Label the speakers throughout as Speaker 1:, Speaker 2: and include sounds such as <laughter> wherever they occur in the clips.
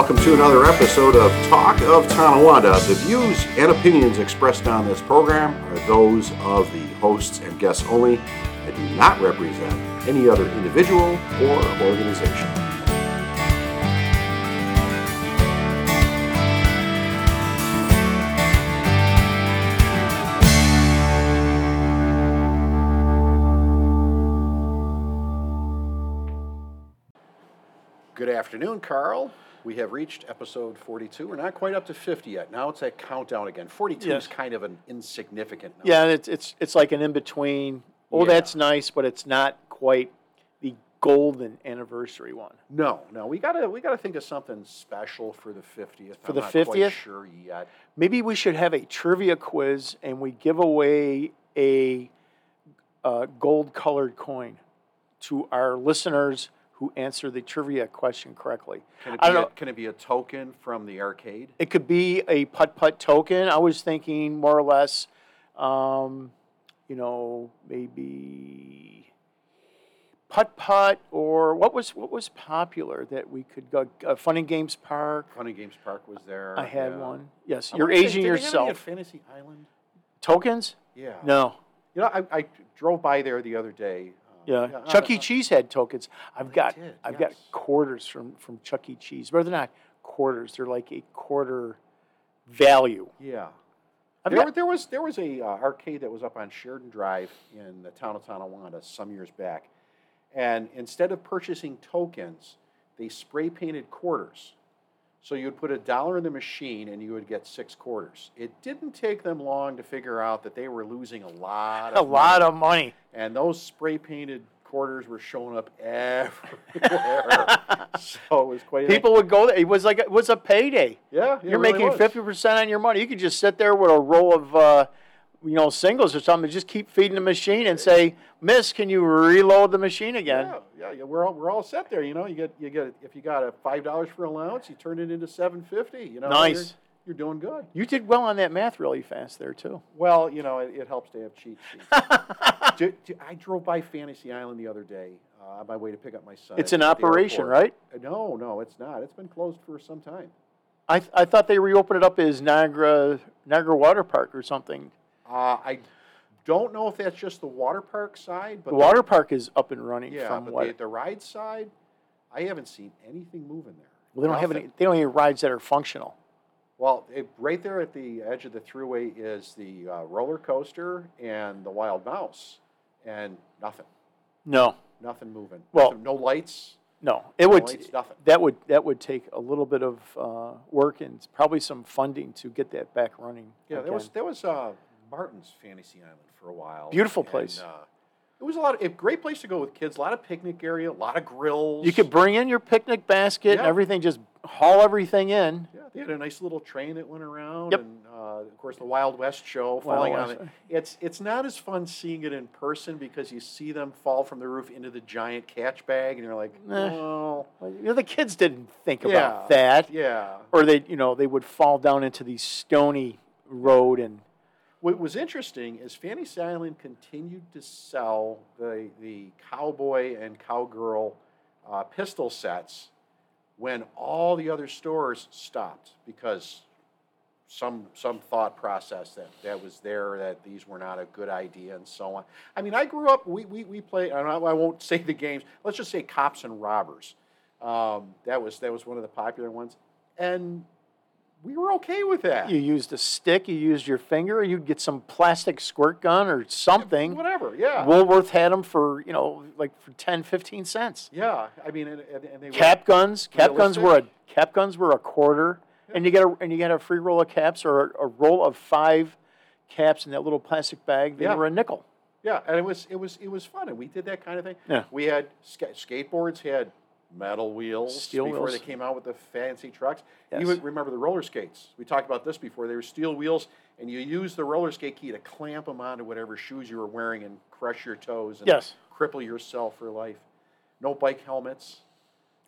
Speaker 1: welcome to another episode of Talk of Tonawanda. The views and opinions expressed on this program are those of the hosts and guests only and do not represent any other individual or organization. Good afternoon, Carl. We have reached episode 42. We're not quite up to 50 yet. Now it's a countdown again. 42
Speaker 2: Yes.
Speaker 1: is kind of an insignificant number.
Speaker 2: Yeah, and it's it's it's like an in between. Oh,
Speaker 1: Yeah.
Speaker 2: that's nice, but it's not quite the golden anniversary one.
Speaker 1: No, no, we gotta we gotta think of something special for the 50th.
Speaker 2: For
Speaker 1: I'm
Speaker 2: the
Speaker 1: not quite
Speaker 2: 50th?
Speaker 1: sure yet.
Speaker 2: Maybe we should have a trivia quiz and we give away a uh, gold colored coin to our listeners who answer the trivia question correctly.
Speaker 1: Can it
Speaker 2: I
Speaker 1: be,
Speaker 2: don't
Speaker 1: a,
Speaker 2: know.
Speaker 1: can it be a token from the arcade?
Speaker 2: It could be a putt putt token. I was thinking more or less, um, you know, maybe putt putt or what was what was popular that we could go. Uh, Fun and Games Park.
Speaker 1: Fun and Games Park was there.
Speaker 2: I had
Speaker 1: yeah.
Speaker 2: one. Yes,
Speaker 1: I
Speaker 2: you're
Speaker 1: wanna say,
Speaker 2: aging
Speaker 1: did they have any at
Speaker 2: yourself.
Speaker 1: Fantasy Island.
Speaker 2: Tokens?
Speaker 1: Yeah.
Speaker 2: No.
Speaker 1: You know, I, I drove by there the other day. Uh,
Speaker 2: Yeah, Chuck E. Cheese had tokens. I've got
Speaker 1: did,
Speaker 2: I've got quarters from from Chuck E. Cheese, but they're not quarters. They're like a quarter value.
Speaker 1: Yeah.
Speaker 2: I've
Speaker 1: There,
Speaker 2: got-
Speaker 1: there was there was a uh, arcade that was up on Sheridan Drive in the town of Tonawanda some years back, and instead of purchasing tokens, they spray painted quarters. So you would put a dollar in the machine and you would get six quarters. It didn't take them long to figure out that they were losing a lot. <laughs>
Speaker 2: a
Speaker 1: Of
Speaker 2: lot
Speaker 1: money.
Speaker 2: of money.
Speaker 1: and those spray painted quarters were showing up <laughs> everywhere. <laughs> so it was quite.
Speaker 2: People would go there. It was like it was a payday.
Speaker 1: yeah,
Speaker 2: You're
Speaker 1: really
Speaker 2: making fifty percent on your money. You could just sit there with a roll of, uh, you know, singles or something. Just keep feeding the machine and say, "Miss, can you reload the machine again?"
Speaker 1: Yeah, yeah, yeah, we're all we're all set there. You know, you get you get if you got a five dollars for allowance, you turn it into seven fifty. You know,
Speaker 2: Nice.
Speaker 1: You're, you're doing good.
Speaker 2: You did well on that math really fast there too.
Speaker 1: Well, you know, it, it helps to have cheat sheets. <laughs> Do- do- I drove by Fantasy Island the other day uh, on my way to pick up my son.
Speaker 2: It's
Speaker 1: at-
Speaker 2: in
Speaker 1: at the
Speaker 2: operation, right?
Speaker 1: Uh, No, no, it's not. It's been closed for some time.
Speaker 2: I, I thought they reopened it up as Niagara Niagara Water Park or something.
Speaker 1: Uh, I don't know if that's just the water park side, but
Speaker 2: The water park is up and running
Speaker 1: yeah,
Speaker 2: from
Speaker 1: but
Speaker 2: what?
Speaker 1: the, the ride side, I haven't seen anything moving there.
Speaker 2: well, they don't have any. They don't have any rides that are functional.
Speaker 1: Well, it, right there at the edge of the thruway is the uh, roller coaster and the Wild Mouse, and nothing,
Speaker 2: No,
Speaker 1: nothing moving.
Speaker 2: Well-
Speaker 1: Nothing- no lights.
Speaker 2: no. It
Speaker 1: No
Speaker 2: would.
Speaker 1: lights, nothing.
Speaker 2: That would that would take a little bit of uh, work and probably some funding to get that back running.
Speaker 1: Yeah, there was there was uh, Martin's Fantasy Island for a while.
Speaker 2: Beautiful
Speaker 1: and,
Speaker 2: place.
Speaker 1: uh, it was a lot of a great place to go with kids. A lot of picnic area, a lot of grills.
Speaker 2: You could bring in your picnic basket and everything. Just haul everything in.
Speaker 1: Yeah, they had a nice little train that went around,
Speaker 2: Yep.
Speaker 1: and uh, of course the Wild West show
Speaker 2: Wild
Speaker 1: falling on
Speaker 2: West.
Speaker 1: it. It's it's not as fun seeing it in person because you see them fall from the roof into the giant catch bag, and you're like, well,
Speaker 2: Well, You know, the kids didn't think
Speaker 1: yeah,
Speaker 2: about that,
Speaker 1: Yeah.
Speaker 2: or they, you know, they would fall down into the stony road and
Speaker 1: What was interesting is Fantasy Island continued to sell the the cowboy and cowgirl uh, pistol sets when all the other stores stopped because some some thought process that, that was there that these were not a good idea and so on. I mean, I grew up. We we, we played. I I won't <laughs> say the games. Let's just say cops and robbers. Um, that was that was one of the popular ones, and we were okay with that.
Speaker 2: you used a stick, you used your finger, you'd get some plastic squirt gun or something.
Speaker 1: Whatever. Yeah.
Speaker 2: Woolworth had them for, you know, like for 10, 15 cents.
Speaker 1: Yeah, I mean, and, and they
Speaker 2: Cap guns, cap guns were a cap guns were a quarter, and you get a and you get a free roll of caps or a, a roll of five caps in that little plastic bag. They
Speaker 1: Yeah.
Speaker 2: were a nickel.
Speaker 1: yeah, and it was it was it was fun, and we did that kind of thing.
Speaker 2: Yeah.
Speaker 1: we had ska- skateboards had metal wheels
Speaker 2: Steel
Speaker 1: before
Speaker 2: wheels.
Speaker 1: they came out with the fancy trucks.
Speaker 2: Yes.
Speaker 1: You remember the roller skates? We talked about this before. They were steel wheels, and you use the roller skate key to clamp them onto whatever shoes you were wearing and crush your toes and
Speaker 2: Yes.
Speaker 1: cripple yourself for life. No bike helmets.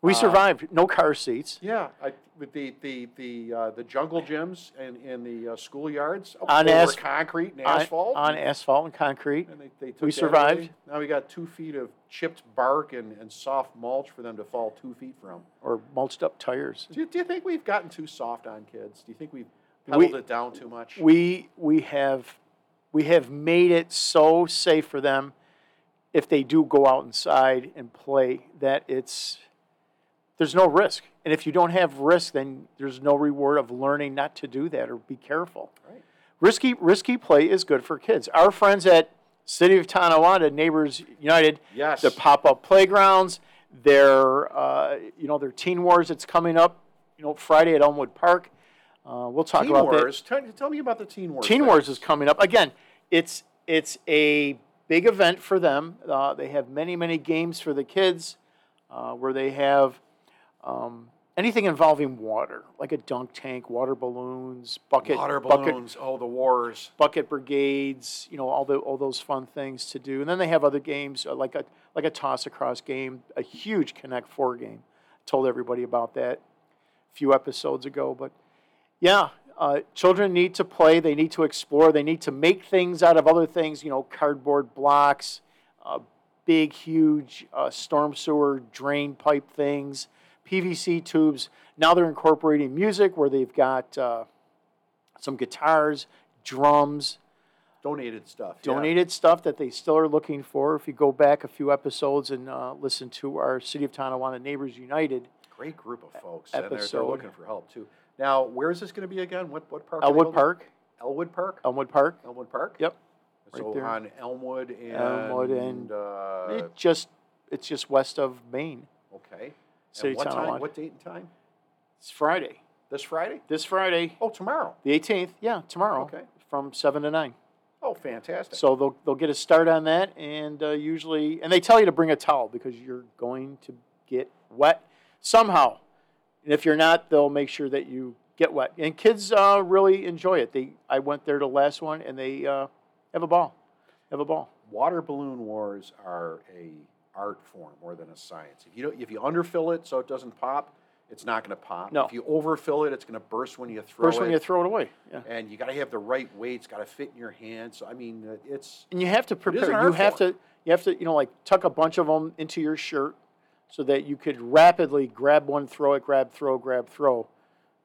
Speaker 2: We
Speaker 1: Uh,
Speaker 2: survived. No car seats.
Speaker 1: Yeah, I, with the the the uh, the jungle gyms and in the uh, schoolyards
Speaker 2: On
Speaker 1: over
Speaker 2: as-
Speaker 1: concrete and
Speaker 2: On-
Speaker 1: asphalt.
Speaker 2: On, asphalt and concrete.
Speaker 1: and they, they took
Speaker 2: we
Speaker 1: that
Speaker 2: survived.
Speaker 1: away. Now we got two feet of chipped bark and, and soft mulch for them to fall two feet from.
Speaker 2: Or mulched up tires.
Speaker 1: Do you, do you think we've gotten too soft on kids? Do you think we've
Speaker 2: We-
Speaker 1: it down too much?
Speaker 2: We we have we have made it so safe for them if they do go out inside and play that it's there's no risk. And if you don't have risk, then there's no reward of learning not to do that or be careful.
Speaker 1: Right.
Speaker 2: Risky risky play is good for kids. Our friends at City of Tonawanda, Neighbors United,
Speaker 1: Yes.
Speaker 2: their pop-up playgrounds, their uh, you know their Teen Wars. It's coming up, you know, Friday at Elmwood Park. Uh, we'll talk
Speaker 1: Teen
Speaker 2: about that.
Speaker 1: Tell, tell me about the Teen Wars.
Speaker 2: Teen
Speaker 1: thing.
Speaker 2: Wars is coming up again. It's it's a big event for them. Uh, they have many many games for the kids, uh, where they have um, anything involving water, like a dunk tank, water balloons, bucket
Speaker 1: Water
Speaker 2: bucket
Speaker 1: balloons. Oh, the wars.
Speaker 2: bucket brigades. You know all the all those fun things to do. And then they have other games uh, like a like a toss across game, a huge Connect Four game. I Told everybody about that a few episodes ago, but yeah, uh, children need to play. They need to explore. They need to make things out of other things. You know, cardboard blocks, uh, big, huge uh, storm sewer drain pipe things, PVC tubes. Now they're incorporating music where they've got uh, some guitars, drums,
Speaker 1: Donated stuff. yeah.
Speaker 2: donated stuff that they still are looking for. If you go back a few episodes and uh, listen to our City of Tonawanda Neighbors United,
Speaker 1: Great group of folks. And they're, they're looking for help too. Now, where is this going to be again? What what park?
Speaker 2: Elwood? Park,
Speaker 1: Elwood Park.
Speaker 2: Elmwood Park,
Speaker 1: Elmwood Park.
Speaker 2: Yep,
Speaker 1: So
Speaker 2: right there.
Speaker 1: on Elmwood and
Speaker 2: Elmwood and-
Speaker 1: uh,
Speaker 2: it just it's just west of Main.
Speaker 1: okay.
Speaker 2: City
Speaker 1: what time?
Speaker 2: Tonawanda.
Speaker 1: What date and time?
Speaker 2: It's Friday.
Speaker 1: This Friday?
Speaker 2: This Friday,
Speaker 1: Oh, tomorrow.
Speaker 2: the 18th. Yeah, tomorrow.
Speaker 1: Okay.
Speaker 2: From seven to nine.
Speaker 1: Oh, fantastic.
Speaker 2: So they'll they'll get a start on that, and uh, usually, and they tell you to bring a towel because you're going to get wet somehow. And if you're not, they'll make sure that you get wet. And kids uh, really enjoy it. They I went there to the last one, and they uh, have a ball. Have a ball.
Speaker 1: water balloon wars are a art form more than a science. If you don't, if you underfill it so it doesn't pop, it's not going to pop.
Speaker 2: No.
Speaker 1: If you overfill it, it's going to burst when you throw
Speaker 2: First
Speaker 1: it.
Speaker 2: when you throw it away. Yeah.
Speaker 1: and you got to have the right weight. It's got to fit in your hand. So I mean, uh, it's
Speaker 2: And you have to prepare. You have
Speaker 1: form.
Speaker 2: to you have to you know like tuck a bunch of them into your shirt so that you could rapidly grab one, throw it, grab, throw, grab, throw.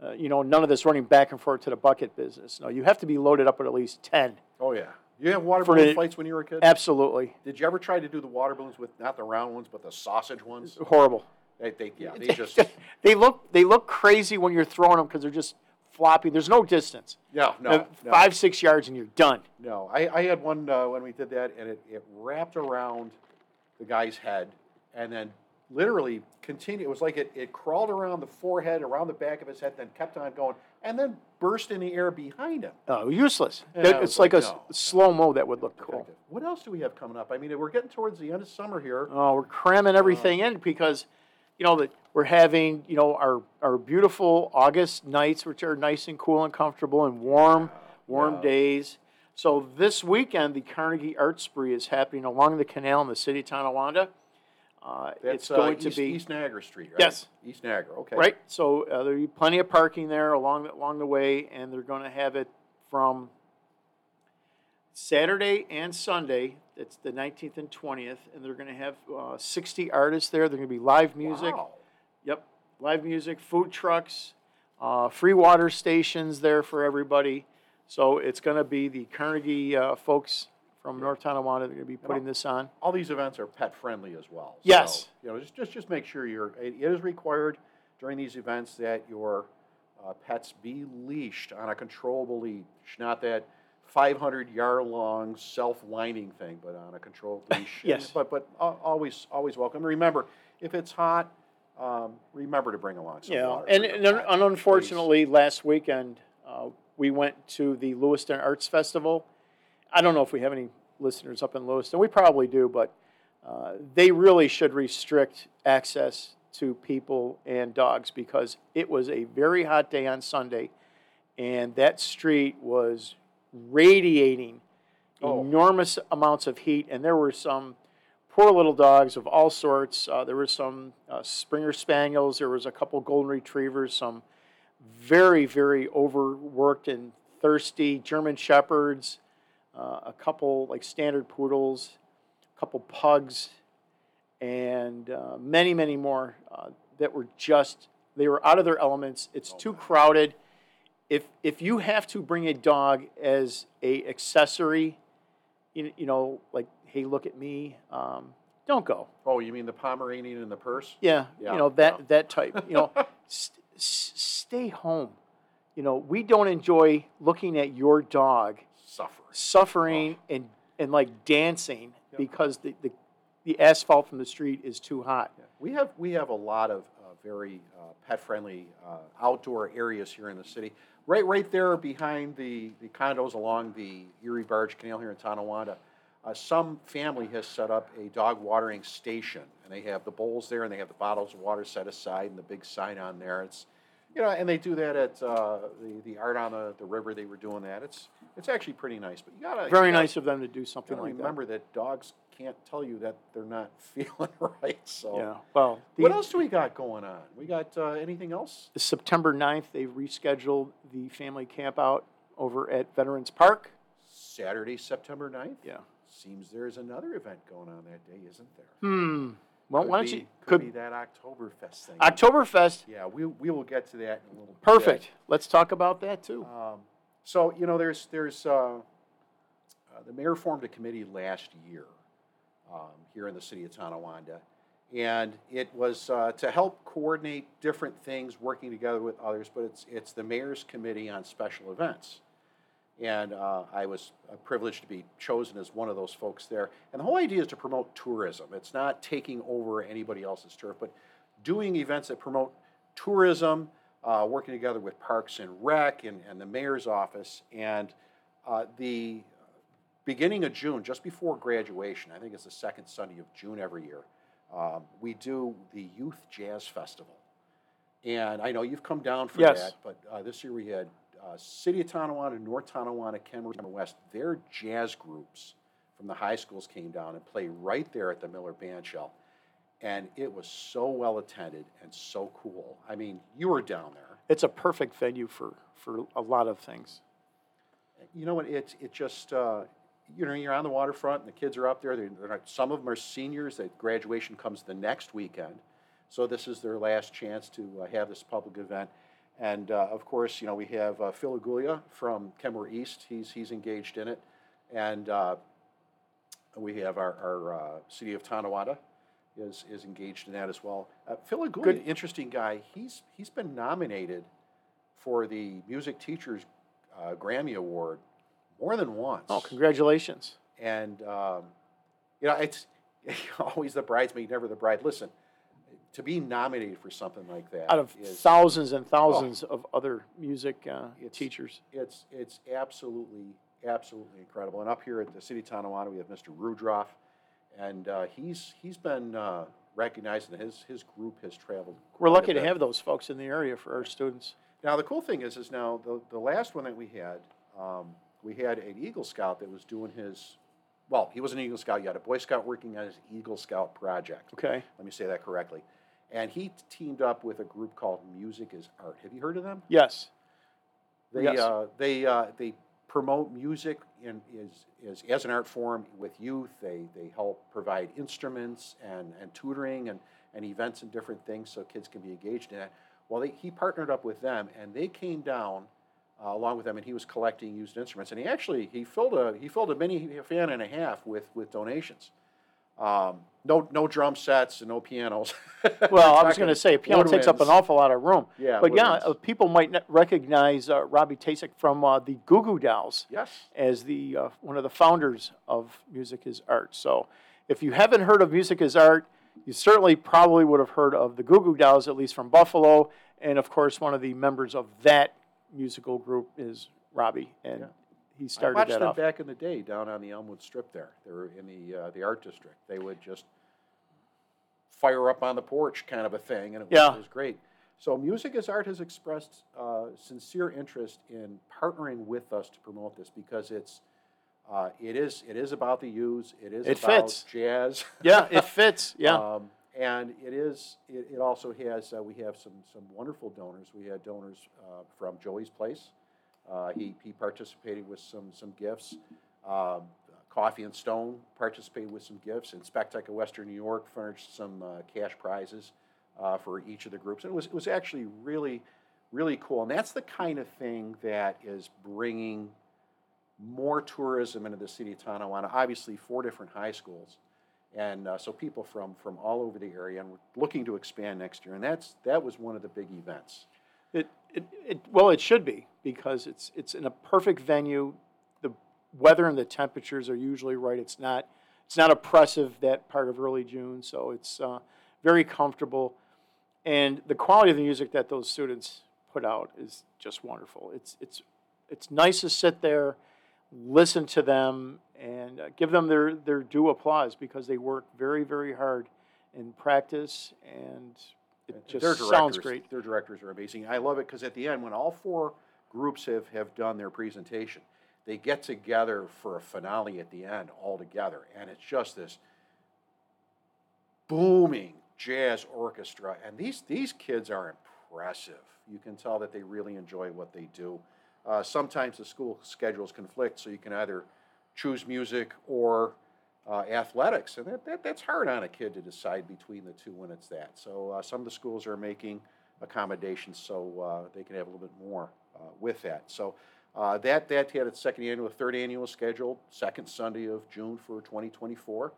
Speaker 2: Uh, you know, none of this running back and forth to the bucket business. No, you have to be loaded up with at least ten.
Speaker 1: oh yeah. You have water balloon fights when you were a kid.
Speaker 2: Absolutely
Speaker 1: Did you ever try to do the water balloons with not the round ones but the sausage ones?
Speaker 2: horrible.
Speaker 1: They, they yeah, they <laughs> just
Speaker 2: they look they look crazy when you're throwing them because they're just floppy. There's no distance.
Speaker 1: no no,
Speaker 2: Uh,
Speaker 1: no.
Speaker 2: Five six yards and you're done.
Speaker 1: No, I, I had one uh, when we did that, and it, it wrapped around the guy's head, and then literally continued. It was like it, it crawled around the forehead, around the back of his head, then kept on going, and then burst in the air behind him.
Speaker 2: Oh, useless. That-
Speaker 1: I was
Speaker 2: it's like,
Speaker 1: like,
Speaker 2: a
Speaker 1: no.
Speaker 2: slow mo that would look cool.
Speaker 1: What else do we have coming up? I mean, we're getting towards the end of summer here.
Speaker 2: Oh, we're cramming everything in because, you know, that we're having, you know, our, our beautiful August nights, which are nice and cool and comfortable and warm, warm days. So this weekend, the Carnegie Art Spree is happening along the canal in the city of Tonawanda. Uh, it's going
Speaker 1: uh,
Speaker 2: to be
Speaker 1: East Niagara Street, right?
Speaker 2: Yes.
Speaker 1: East Niagara. Okay.
Speaker 2: right. So uh, there'll be plenty of parking there along the, along the way, and they're going to have it from Saturday and Sunday. It's the 19th and 20th, and they're going to have uh, 60 artists there. They're going to be live music.
Speaker 1: Wow.
Speaker 2: Yep, live music, food trucks, uh, free water stations there for everybody. So it's going to be the Carnegie uh, folks from North Tonawanda. They're going to be putting this on.
Speaker 1: all these events are pet friendly as well. So,
Speaker 2: Yes.
Speaker 1: you know, just just just make sure you're. It, it is required during these events that your uh, pets be leashed on a controllable leash, not that 500 yard long self lining thing, but on a controlled <laughs> leash.
Speaker 2: Yes.
Speaker 1: But but uh, always always welcome. Remember, if it's hot, um, remember to bring along some
Speaker 2: Yeah,
Speaker 1: water.
Speaker 2: and,
Speaker 1: your
Speaker 2: and,
Speaker 1: pet, please.
Speaker 2: unfortunately, last weekend uh, we went to the Lewiston Arts Festival. I don't know if we have any listeners up in Lewiston. We probably do, but uh, they really should restrict access to people and dogs because it was a very hot day on Sunday, and that street was radiating
Speaker 1: Oh.
Speaker 2: enormous amounts of heat, and there were some poor little dogs of all sorts. Uh, there were some uh, Springer Spaniels, there was a couple Golden Retrievers, some very, very overworked and thirsty German Shepherds, uh, a couple like standard poodles, a couple pugs, and uh, many, many more uh, that were just, they were out of their elements. It's too crowded. If, if you have to bring a dog as a accessory, you, you know, like, hey, look at me, um, don't go.
Speaker 1: Oh, you mean the Pomeranian in the purse?
Speaker 2: Yeah,
Speaker 1: Yeah,
Speaker 2: you know that
Speaker 1: yeah.
Speaker 2: that type. You know, <laughs> st- stay home. You know, we don't enjoy looking at your dog
Speaker 1: Suffer.
Speaker 2: suffering and and like dancing
Speaker 1: Yep.
Speaker 2: because the, the the asphalt from the street is too hot.
Speaker 1: Yeah. We have we have a lot of uh, very uh, pet friendly uh, outdoor areas here in the city. Right, right there behind the, the condos along the Erie Barge Canal here in Tonawanda. Uh, some family has set up a dog watering station, and they have the bowls there, and they have the bottles of water set aside, and the big sign on there. It's, you know, and they do that at uh, the the art on the, the river. They were doing that. It's it's actually pretty nice. But you gotta
Speaker 2: Very
Speaker 1: you gotta-
Speaker 2: nice of them to do something like
Speaker 1: remember that. dogs can't tell you that they're not <laughs> feeling right. So.
Speaker 2: Yeah. Well, the,
Speaker 1: What else do we got going on? We got uh, anything else?
Speaker 2: September 9th, they rescheduled the family camp out over at Veterans Park.
Speaker 1: Saturday, September 9th?
Speaker 2: Yeah.
Speaker 1: Seems there's another event going on that day, isn't there?
Speaker 2: Hmm. Well,
Speaker 1: Could
Speaker 2: why don't
Speaker 1: be,
Speaker 2: you
Speaker 1: could,
Speaker 2: could
Speaker 1: be that Oktoberfest thing.
Speaker 2: Oktoberfest?
Speaker 1: Yeah, we, we will get to that in a little bit.
Speaker 2: Perfect. Let's talk about that too.
Speaker 1: Um, so you know, there's there's uh, uh, the mayor formed a committee last year um, here in the city of Tonawanda, and it was uh, to help coordinate different things, working together with others. But it's it's the mayor's committee on special events, and uh, I was uh, privileged to be chosen as one of those folks there. And the whole idea is to promote tourism. It's not taking over anybody else's turf, but doing events that promote tourism, uh, working together with Parks and Rec and, and the mayor's office. And uh, the beginning of June, just before graduation, I think it's the second Sunday of June every year, um, we do the Youth Jazz Festival. And I know you've come down for
Speaker 2: Yes.
Speaker 1: that, but uh, this year we had uh, City of Tonawanda, North Tonawanda, Kenmore West, their jazz groups from the high schools came down and played right there at the Miller Bandshell. And it was so well attended and so cool. I mean, you were down there.
Speaker 2: It's a perfect venue for, for a lot of things.
Speaker 1: You know what? It, it just, uh, you know, you're on the waterfront and the kids are up there. They're, they're not, some of them are seniors. That graduation comes the next weekend. So this is their last chance to uh, have this public event. And uh, of course, you know, we have uh, Phil Aguglia from Kenmore East. He's, he's engaged in it. And uh, we have our, our uh, City of Tonawanda is, is engaged in that as well. Uh, Phil Aguglia,
Speaker 2: Good.
Speaker 1: interesting guy. He's, he's been nominated for the Music Teachers uh, Grammy Award more than once.
Speaker 2: Oh, congratulations.
Speaker 1: And um, you know, it's <laughs> always the bridesmaid, never the bride. Listen, to be nominated for something like that
Speaker 2: Out of
Speaker 1: is
Speaker 2: thousands and thousands of other music uh,
Speaker 1: It's-
Speaker 2: teachers.
Speaker 1: it's it's absolutely absolutely incredible. And up here at the City of Tonawanda, we have Mr. Rudroff, and uh, he's he's been uh, recognized, and his his group has traveled.
Speaker 2: We're lucky to have those folks in the area for our students.
Speaker 1: Now the cool thing is, is now the, the last one that we had, um, we had an Eagle Scout that was doing his, well, he was an Eagle Scout. You had a Boy Scout working on his Eagle Scout project.
Speaker 2: Okay.
Speaker 1: Let me say that correctly. And he teamed up with a group called Music is Art. Have you heard of them?
Speaker 2: Yes.
Speaker 1: They
Speaker 2: Yes.
Speaker 1: uh, they uh, they promote music in is, is as an art form with youth. They they help provide instruments and, and tutoring and, and events and different things so kids can be engaged in it. Well, they, he partnered up with them and they came down uh, along with them and he was collecting used instruments and he actually he filled a he filled a mini fan and a half with with donations. Um, no no drum sets and no pianos. <laughs>
Speaker 2: Well, I was going to say, a piano takes up an awful lot of room.
Speaker 1: Yeah,
Speaker 2: But yeah, uh, people might not recognize uh, Robby Takac from uh, the Goo Goo Dolls
Speaker 1: Yes.
Speaker 2: as the uh, one of the founders of Music is Art. So if you haven't heard of Music is Art, you certainly probably would have heard of the Goo Goo Dolls, at least from Buffalo. And of course, one of the members of that musical group is Robbie. And
Speaker 1: Yeah.
Speaker 2: He
Speaker 1: I
Speaker 2: started
Speaker 1: watched
Speaker 2: that
Speaker 1: them
Speaker 2: off.
Speaker 1: back in the day down on the Elmwood Strip there. They were in the uh, the art district. They would just fire up on the porch kind of a thing, and it was, it was great. So Music is Art has expressed uh, sincere interest in partnering with us to promote this because it's Uh, it is it is about the U's. It is
Speaker 2: It
Speaker 1: about
Speaker 2: fits.
Speaker 1: jazz.
Speaker 2: Yeah, it <laughs> fits. Yeah.
Speaker 1: Um, and it is. It, it also has. Uh, we have some some wonderful donors. We had donors uh, from Joey's Place. Uh, he he participated with some some gifts. Um, Coffee and Stone participated with some gifts, and Spectec of Western New York furnished some uh, cash prizes uh, for each of the groups. And it was it was actually really really cool. And that's the kind of thing that is bringing more tourism into the city of Tonawanda. Obviously, four different high schools, and uh, so people from from all over the area, and we're looking to expand next year. And that's that was one of the big events.
Speaker 2: It, it, it, well, it should be because it's it's in a perfect venue. The weather and the temperatures are usually right. It's not it's not oppressive that part of early June, so it's uh, very comfortable. And the quality of the music that those students put out is just wonderful. It's it's it's nice to sit there, listen to them, and uh, give them their their due applause because they work very very hard in practice and it just
Speaker 1: their
Speaker 2: sounds great.
Speaker 1: Their directors are amazing. I love it because at the end, when all four groups have, have done their presentation, they get together for a finale at the end all together, and it's just this booming jazz orchestra. And these these kids are impressive. You can tell that they really enjoy what they do. Uh, sometimes the school schedules conflict, so you can either choose music or uh, athletics, and that, that, that's hard on a kid to decide between the two when it's that. So uh, some of the schools are making accommodations so uh, they can have a little bit more uh, with that. So uh, that that had its second annual, third annual scheduled, second Sunday of June for 2024.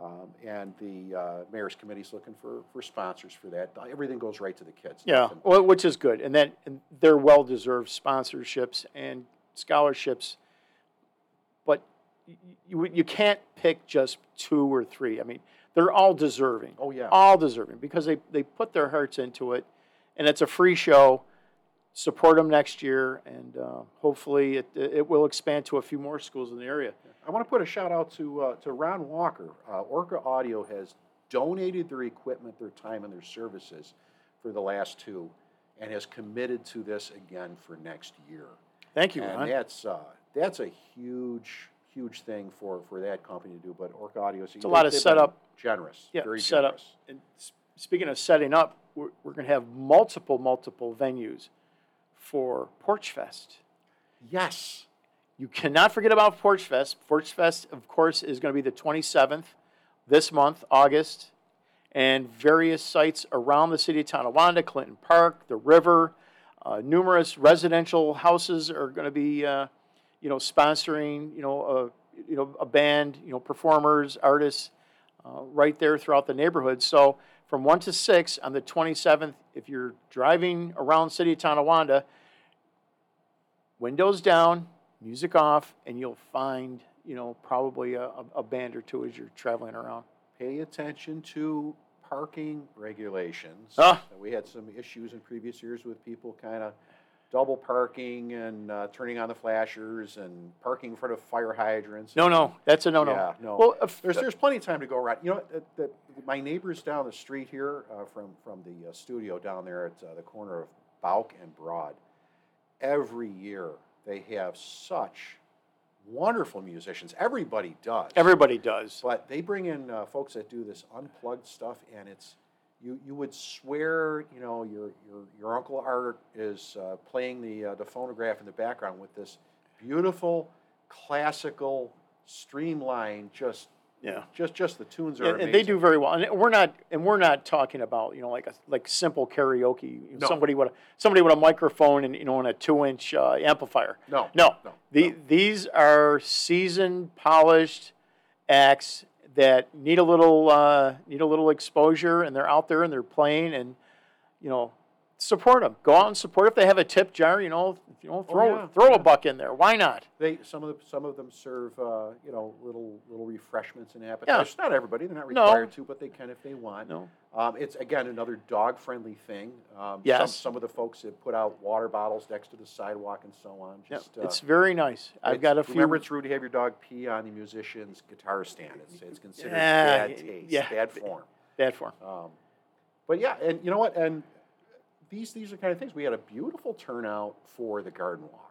Speaker 1: Um, and the uh, mayor's committee is looking for, for sponsors for that. Everything goes right to the kids.
Speaker 2: Yeah, well, which is good, and that and they're well deserved sponsorships and scholarships. You you can't pick just two or three. I mean, they're all deserving,
Speaker 1: Oh yeah.
Speaker 2: all deserving because they they put their hearts into it, and it's a free show. Support them next year, and uh, hopefully it it will expand to a few more schools in the area.
Speaker 1: I want to put a shout out to uh, to Ron Walker. Uh, Orca Audio has donated their equipment, their time, and their services for the last two, and has committed to this again for next year.
Speaker 2: Thank you,
Speaker 1: and
Speaker 2: Ron.
Speaker 1: that's uh, that's a huge huge thing for, for that company to do. But Orca Audio, So it's
Speaker 2: a lot of setup.
Speaker 1: generous,
Speaker 2: Yeah,
Speaker 1: very
Speaker 2: setup.
Speaker 1: generous.
Speaker 2: And speaking of setting up, we're, we're going to have multiple, multiple venues for Porch Fest.
Speaker 1: Yes,
Speaker 2: You cannot forget about Porch Fest. Porch Fest, of course, is going to be the 27th this month, August, and various sites around the city of Tonawanda, Clinton Park, the river. Uh, numerous residential houses are going to be, uh, you know, sponsoring, you know, a, you know, a band, you know, performers, artists, uh, right there throughout the neighborhood. So from one to six on the 27th, if you're driving around city of Tonawanda, windows down, music off, and you'll find, you know, probably a, a- band or two as you're traveling around.
Speaker 1: pay attention to parking regulations.
Speaker 2: Ah.
Speaker 1: We had some issues in previous years with people kind of double parking and uh, turning on the flashers and parking in front of fire hydrants.
Speaker 2: No, no, that's a no-no.
Speaker 1: Yeah, no.
Speaker 2: Well, if,
Speaker 1: There's, there's plenty of time to go around. You know, the, the, my neighbors down the street here uh, from, from the uh, studio down there at uh, the corner of Bauk and Broad, every year they have such wonderful musicians. Everybody does.
Speaker 2: everybody does.
Speaker 1: But they bring in uh, folks that do this unplugged stuff, and it's you. You would swear, you know, your your your uncle Art is uh, playing the uh, the phonograph in the background with this beautiful, classical, streamlined, just
Speaker 2: Yeah.
Speaker 1: just just the tunes are
Speaker 2: And,
Speaker 1: amazing.
Speaker 2: and they do very well. And we're not, and we're not talking about, you know, like a, like simple karaoke.
Speaker 1: No.
Speaker 2: Somebody with a, somebody with a microphone and you know, and a two-inch uh, amplifier.
Speaker 1: No,
Speaker 2: No,
Speaker 1: no,
Speaker 2: The,
Speaker 1: no.
Speaker 2: These are seasoned, polished acts that need a little uh, need a little exposure, and they're out there and they're playing, and you know, support them. Go out and support. If they have a tip jar, you know, you know, throw
Speaker 1: Oh, yeah,
Speaker 2: throw
Speaker 1: yeah.
Speaker 2: a buck in there. Why not?
Speaker 1: They some of the, some of them serve uh, you know little little refreshments and appetizers. Not everybody; they're not
Speaker 2: No.
Speaker 1: required to, but they can if they want.
Speaker 2: No.
Speaker 1: Um, it's again another dog-friendly thing. Um, Some,
Speaker 2: Yes.
Speaker 1: some of the folks have put out water bottles next to the sidewalk and so on.
Speaker 2: Yeah,
Speaker 1: Just, uh,
Speaker 2: it's very nice. I've got a few.
Speaker 1: Remember, it's rude to have your dog pee on the musician's guitar stand. It's, it's considered
Speaker 2: Yeah,
Speaker 1: bad taste,
Speaker 2: yeah.
Speaker 1: bad form.
Speaker 2: bad form.
Speaker 1: Um, but yeah, and you know what? And these these are kind of things. We had a beautiful turnout for the garden walk.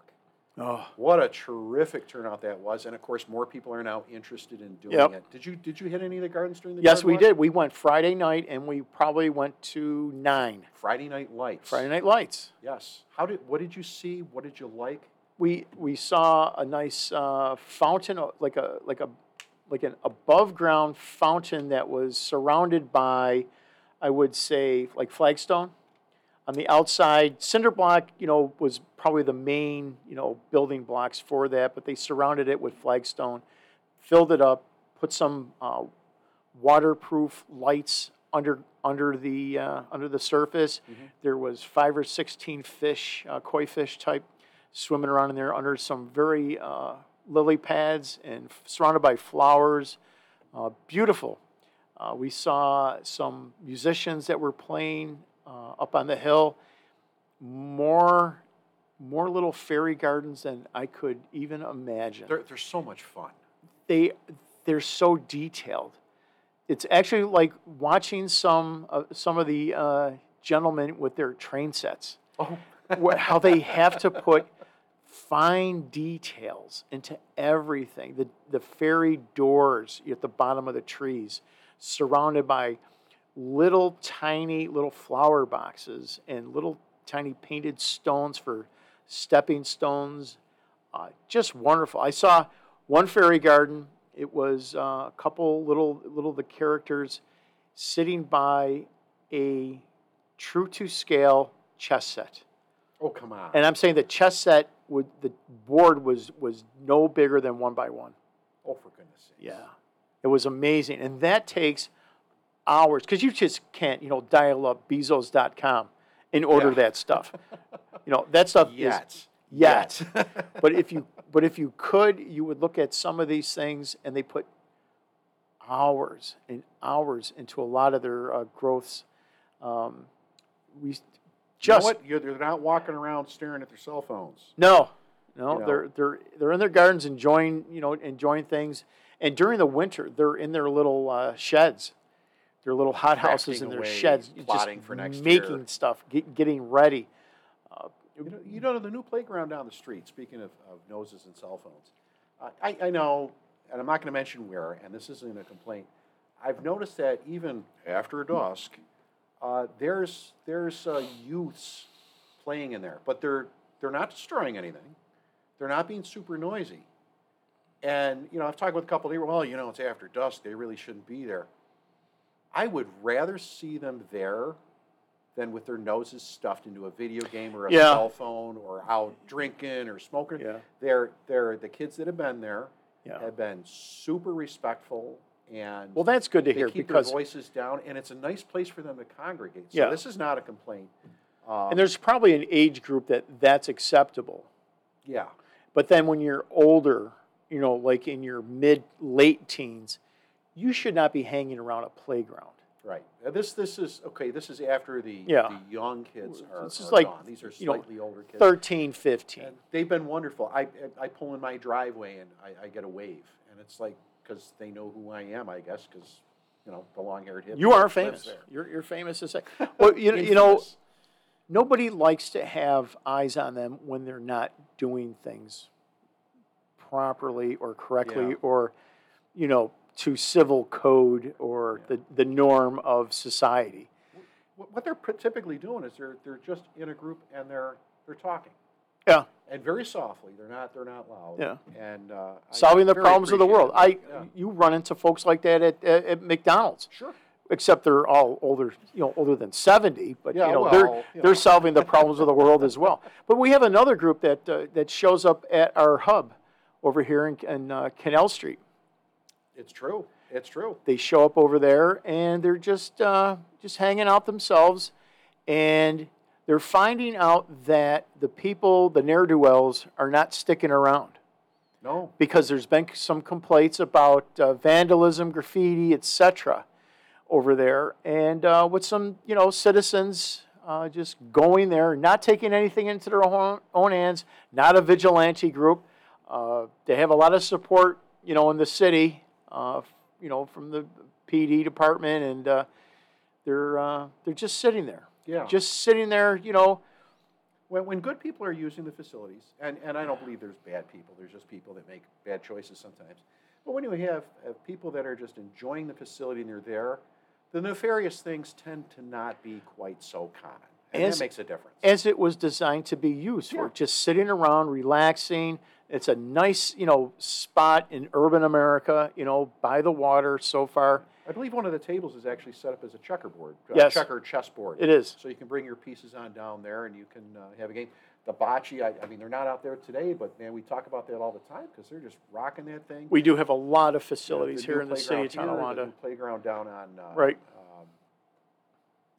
Speaker 2: Oh,
Speaker 1: What a terrific turnout that was, and of course, more people are now interested in doing
Speaker 2: Yep.
Speaker 1: it. Did you did you hit any of the gardens during the?
Speaker 2: yes, we
Speaker 1: walk?
Speaker 2: did. We went Friday night, and we probably went to nine
Speaker 1: Friday night lights.
Speaker 2: Friday night lights.
Speaker 1: Yes. How did? What did you see? What did you like?
Speaker 2: We we saw a nice uh, fountain, uh, like a like a like an above ground fountain that was surrounded by, I would say, like flagstone. On the outside, cinder block, you know, was probably the main, you know, building blocks for that, but they surrounded it with flagstone, filled it up, put some uh, waterproof lights under under the uh, under the surface. There was five or sixteen fish, uh, koi fish type, swimming around in there under some very uh, lily pads and f- surrounded by flowers. Uh, beautiful. Uh, we saw some musicians that were playing uh, up on the hill. More, more little fairy gardens than I could even imagine.
Speaker 1: They're they're so much fun.
Speaker 2: they, they're so detailed. It's actually like watching some, uh, some of the uh, gentlemen with their train sets
Speaker 1: Oh. <laughs>
Speaker 2: how they have to put fine details into everything. The, the fairy doors at the bottom of the trees, surrounded by little tiny little flower boxes and little tiny painted stones for stepping stones. Uh, just wonderful. I saw one fairy garden. It was uh, a couple little little the characters sitting by a true to scale chess set.
Speaker 1: Oh come on.
Speaker 2: And I'm saying the chess set would the board was was no bigger than one by one.
Speaker 1: oh for goodness sake.
Speaker 2: Yeah, it was amazing, and that takes hours because you just can't you know dial up Bezos.com and order
Speaker 1: Yeah.
Speaker 2: that stuff. you know that stuff is
Speaker 1: Yet.
Speaker 2: yet. but if you but if you could, you would look at some of these things, and they put hours and hours into a lot of their uh, growths. Um, we
Speaker 1: you
Speaker 2: just
Speaker 1: know what? You're, they're not walking around staring at their cell phones.
Speaker 2: no, no,
Speaker 1: You know?
Speaker 2: they're they're they're in their gardens enjoying you know enjoying things, and during the winter they're in their little uh, sheds, their little hot houses
Speaker 1: Crafting
Speaker 2: their
Speaker 1: away,
Speaker 2: sheds,
Speaker 1: plotting
Speaker 2: just
Speaker 1: for next
Speaker 2: making
Speaker 1: year.
Speaker 2: stuff, get, getting ready. Uh,
Speaker 1: You know, you know the new playground down the street. Speaking of, of noses and cell phones, uh, I, I know, and I'm not going to mention where, and this isn't a complaint. I've noticed that even after dusk, uh, there's there's uh, youths playing in there, but they're they're not destroying anything. They're not being super noisy. And you know, I've talked with a couple. of people. well, you know, it's after dusk. They really shouldn't be there. I would rather see them there than with their noses stuffed into a video game or a
Speaker 2: Yeah.
Speaker 1: cell phone or out drinking or smoking.
Speaker 2: Yeah.
Speaker 1: They're they're the kids that have been there
Speaker 2: yeah.
Speaker 1: have been super respectful and
Speaker 2: Well, that's good to hear
Speaker 1: keep
Speaker 2: because
Speaker 1: their voices down and it's a nice place for them to congregate. So
Speaker 2: Yeah.
Speaker 1: this is not a complaint. Um,
Speaker 2: and there's probably an age group that that's acceptable.
Speaker 1: yeah.
Speaker 2: But then when you're older, you know, like in your mid late teens, you should not be hanging around a playground.
Speaker 1: Right. Uh, This this is okay. This is after the
Speaker 2: Yeah.
Speaker 1: the young kids are,
Speaker 2: This is
Speaker 1: are
Speaker 2: like,
Speaker 1: gone. These are
Speaker 2: you know,
Speaker 1: slightly older kids.
Speaker 2: 13, 15.
Speaker 1: And they've been wonderful. I I pull in my driveway and I, I get a wave, and it's like because they know who I am, I guess, because you know the long-haired hippie.
Speaker 2: You are famous. You're, you're famous. Well, you, you know, nobody likes to have eyes on them when they're not doing things properly or correctly
Speaker 1: Yeah.
Speaker 2: or, you know, to civil code or the, the norm of society.
Speaker 1: What what they're typically doing is they're they're just in a group and they're they're talking
Speaker 2: Yeah.
Speaker 1: and very softly. They're not they're not loud.
Speaker 2: Yeah.
Speaker 1: And uh,
Speaker 2: Solving the problems of the world. I,
Speaker 1: it.
Speaker 2: you run into folks like that at, at, at McDonald's.
Speaker 1: sure.
Speaker 2: except they're all older, you know, older than 70, but
Speaker 1: Yeah,
Speaker 2: you know,
Speaker 1: well,
Speaker 2: they're
Speaker 1: you
Speaker 2: they're solving the problems of the world as well. <laughs> But we have another group that uh, that shows up at our hub over here in, in uh, Canal Street.
Speaker 1: It's true. It's true.
Speaker 2: They show up over there and they're just uh, just hanging out themselves, and they're finding out that the people, the ne'er do wells, are not sticking around
Speaker 1: No.
Speaker 2: because there's been some complaints about uh, vandalism, graffiti, etc. over there, and uh, with some you know citizens uh, just going there, not taking anything into their own, own hands, not a vigilante group. Uh, they have a lot of support, you know, in the city, uh, you know, from the PD department, and uh, they're uh, they're just sitting there
Speaker 1: Yeah.
Speaker 2: just sitting there, you know,
Speaker 1: when, when good people are using the facilities, and, and I don't believe there's bad people, there's just people that make bad choices sometimes. But when you have, have people that are just enjoying the facility and they're there, the nefarious things tend to not be quite so common. And
Speaker 2: As-
Speaker 1: that makes a difference.
Speaker 2: As it was designed to be used for, just sitting around, relaxing. It's a nice, you know, spot in urban America, you know, by the water so far.
Speaker 1: I believe one of the tables is actually set up as a checkerboard, uh,
Speaker 2: Yes.
Speaker 1: checker chessboard.
Speaker 2: It is.
Speaker 1: So you can bring your pieces on down there and you can uh, have a game. The bocce, I, I mean, they're not out there today, but man, we talk about that all the time because they're just rocking that thing.
Speaker 2: We do have a lot of facilities
Speaker 1: the
Speaker 2: here in the city of
Speaker 1: here, the
Speaker 2: Tonawanda.
Speaker 1: Playground down on, uh,
Speaker 2: Right.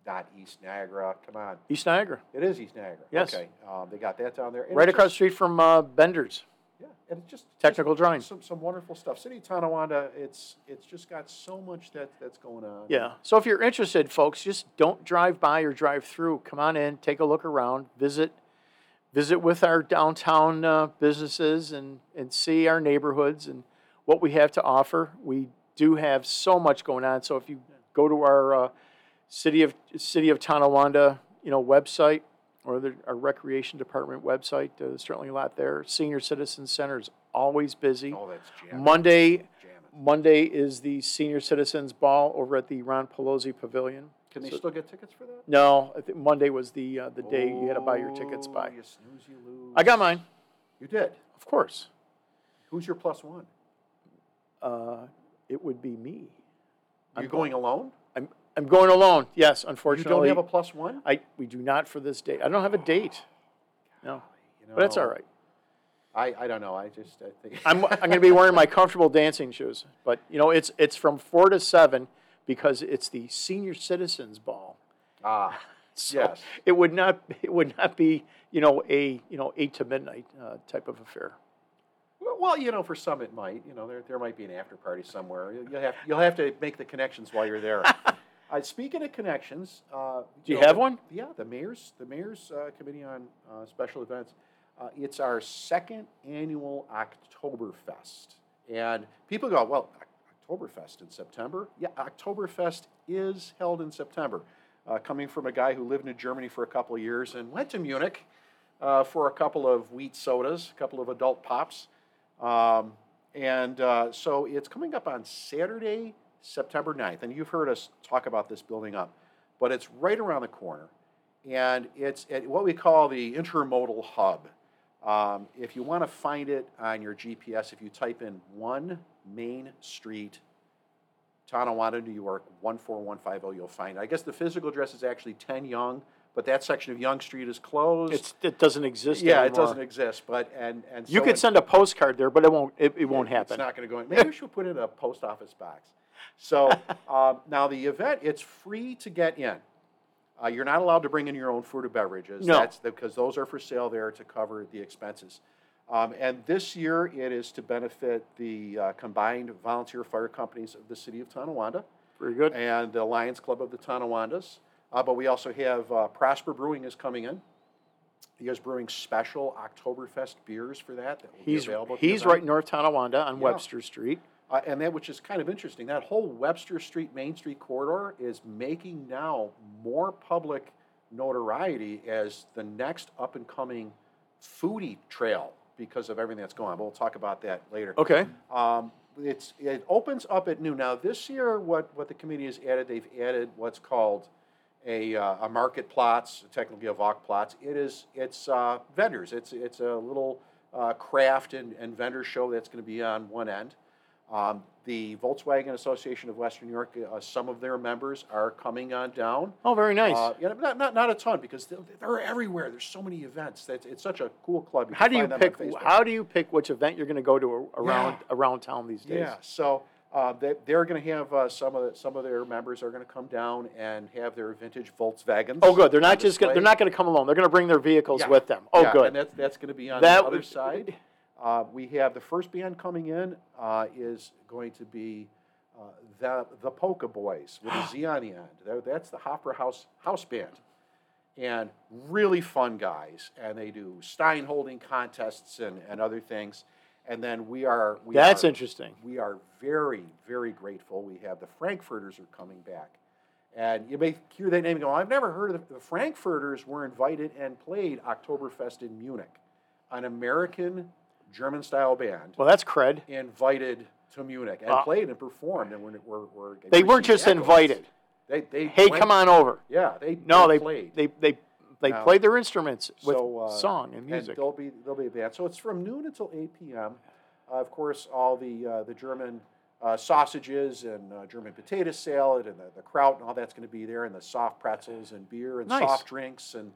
Speaker 1: Not East Niagara, come on.
Speaker 2: East Niagara,
Speaker 1: It is East Niagara.
Speaker 2: Yes.
Speaker 1: Okay, um, they got that down there. And
Speaker 2: right across the street from uh, Bender's
Speaker 1: Yeah, and it's just. just
Speaker 2: Technical Drawing.
Speaker 1: Some, some wonderful stuff. City of Tonawanda, it's, it's just got so much that, that's going on.
Speaker 2: Yeah. So if you're interested, folks, just don't drive by or drive through. Come on in, take a look around, visit, visit with our downtown uh, businesses, and and see our neighborhoods and what we have to offer. We do have so much going on. So if you go to our uh, city of city of Tonawanda, you know, website or the, our recreation department website, uh, there's certainly a lot there. Senior Citizen Center is always busy.
Speaker 1: Oh, that's jamming.
Speaker 2: Monday,
Speaker 1: jamming.
Speaker 2: Monday is the Senior Citizens Ball over at the Ron Pelosi Pavilion.
Speaker 1: Can they
Speaker 2: So-
Speaker 1: still get tickets for that?
Speaker 2: No, I think Monday was the uh, the day you had to buy your tickets
Speaker 1: Oh,
Speaker 2: by.
Speaker 1: You snooze, you lose.
Speaker 2: I got mine,
Speaker 1: You did.
Speaker 2: of course.
Speaker 1: Who's your plus one?
Speaker 2: Uh, it would be me.
Speaker 1: Are
Speaker 2: I'm
Speaker 1: you going alone?
Speaker 2: I'm I'm going alone. Yes, unfortunately.
Speaker 1: You don't have a plus one?
Speaker 2: I we do not for this date. I don't have a date. No,
Speaker 1: You
Speaker 2: but that's
Speaker 1: know,
Speaker 2: all right.
Speaker 1: I, I don't know. I just I think
Speaker 2: I'm I'm going to be wearing my comfortable dancing shoes. But you know, it's it's from four to seven because it's the Senior Citizens Ball.
Speaker 1: ah <laughs>
Speaker 2: So
Speaker 1: yes.
Speaker 2: it would not it would not be you know a you know eight to midnight uh, type of affair.
Speaker 1: Well, well, you know, for some it might. You know, there, there might be an after party somewhere. You'll you'll have you'll have to make the connections while you're there. <laughs> uh, speaking of connections, uh,
Speaker 2: Do you
Speaker 1: know,
Speaker 2: have one?
Speaker 1: Yeah, the mayor's the mayor's uh, committee on uh, special events. Uh, it's our second annual Oktoberfest, and people go, well, Oktoberfest in September? Yeah, Oktoberfest is held in September. Uh, coming from a guy who lived in Germany for a couple of years and went to Munich uh, for a couple of wheat sodas, a couple of adult pops. Um, and uh, so it's coming up on Saturday, September 9th. And you've heard us talk about this building up, but it's right around the corner. And it's at what we call the intermodal hub. Um, if you want to find it on your GPS, if you type in one Main Street, Tonawanda, New York, 14150, you'll find it. I guess the physical address is actually 10 Young, but that section of Young Street is closed.
Speaker 2: It's, it doesn't exist
Speaker 1: yeah, it doesn't exist. But and and
Speaker 2: You
Speaker 1: so
Speaker 2: could
Speaker 1: it-
Speaker 2: send a postcard there, but it won't. It, it won't happen.
Speaker 1: it's not going to go in. Maybe we should put it in a post office box. So um, now the event, it's free to get in. Uh, you're not allowed to bring in your own food or beverages.
Speaker 2: No.
Speaker 1: That's because those are for sale there to cover the expenses. Um, and this year it is to benefit the uh, combined volunteer fire companies of the city of Tonawanda
Speaker 2: Very good.
Speaker 1: and the Lions Club of the Tonawandas. Uh, but we also have uh, Prosper Brewing is coming in. He is brewing special Oktoberfest beers for that. that will be
Speaker 2: He's
Speaker 1: available
Speaker 2: he's right North Tonawanda on
Speaker 1: Yeah.
Speaker 2: Webster Street.
Speaker 1: Uh, and that which is kind of interesting, that whole Webster Street, Main Street corridor is making now more public notoriety as the next up and coming foodie trail because of everything that's going on. But we'll talk about that later.
Speaker 2: Okay.
Speaker 1: Um, it's, it opens up at noon. Now, this year, what, what the committee has added, they've added what's called a, uh, a market plots, technically a Valk plots. It is, it's uh, vendors. It's, it's a little uh, craft and, and vendor show that's going to be on one end. Um, the Volkswagen Association of Western New York, uh, some of their members are coming on down.
Speaker 2: Oh, very nice.
Speaker 1: Uh, yeah, not, not, not a ton because they're, they're everywhere. There's so many events. That's, it's such a cool club.
Speaker 2: how do you
Speaker 1: find them on
Speaker 2: pick? How do you pick which event you're going to go to around around town these days?
Speaker 1: Yeah, so uh, they, they're going to have uh, some of the, some of their members are going to come down and have their vintage Volkswagens.
Speaker 2: Oh, good. They're not just gonna, they're not going to come alone. They're going to bring their vehicles
Speaker 1: Yeah.
Speaker 2: with them. Oh,
Speaker 1: Yeah,
Speaker 2: good.
Speaker 1: And that's that's going to be on
Speaker 2: That
Speaker 1: the other
Speaker 2: would-
Speaker 1: side. Uh, we have the first band coming in uh, is going to be uh, the the Polka Boyz with a <gasps> Z on the end. That's the Hopper House house band, and really fun guys. And they do Stein holding contests and, and other things. And then we are we
Speaker 2: That's
Speaker 1: are,
Speaker 2: interesting.
Speaker 1: we are very, very grateful. We have the Frankfurters are coming back. And you may hear that name and go, I've never heard of the, the Frankfurters were invited and played Oktoberfest in Munich. An American German style band
Speaker 2: Well, that's cred.
Speaker 1: invited to Munich and
Speaker 2: Uh,
Speaker 1: played and performed and were, were, were
Speaker 2: They weren't just
Speaker 1: accolades.
Speaker 2: invited.
Speaker 1: They, they
Speaker 2: Hey,
Speaker 1: went-
Speaker 2: come on over.
Speaker 1: Yeah, they
Speaker 2: No,
Speaker 1: they
Speaker 2: they
Speaker 1: played.
Speaker 2: they they they
Speaker 1: Now-
Speaker 2: played their instruments with
Speaker 1: So, uh,
Speaker 2: song and music.
Speaker 1: there'll be there'll be a band. So it's from noon until eight p.m. Uh, of course, all the uh, the German uh, sausages and uh, German potato salad and the, the kraut and all that's going to be there, and the soft pretzels and beer and
Speaker 2: Nice.
Speaker 1: soft drinks and.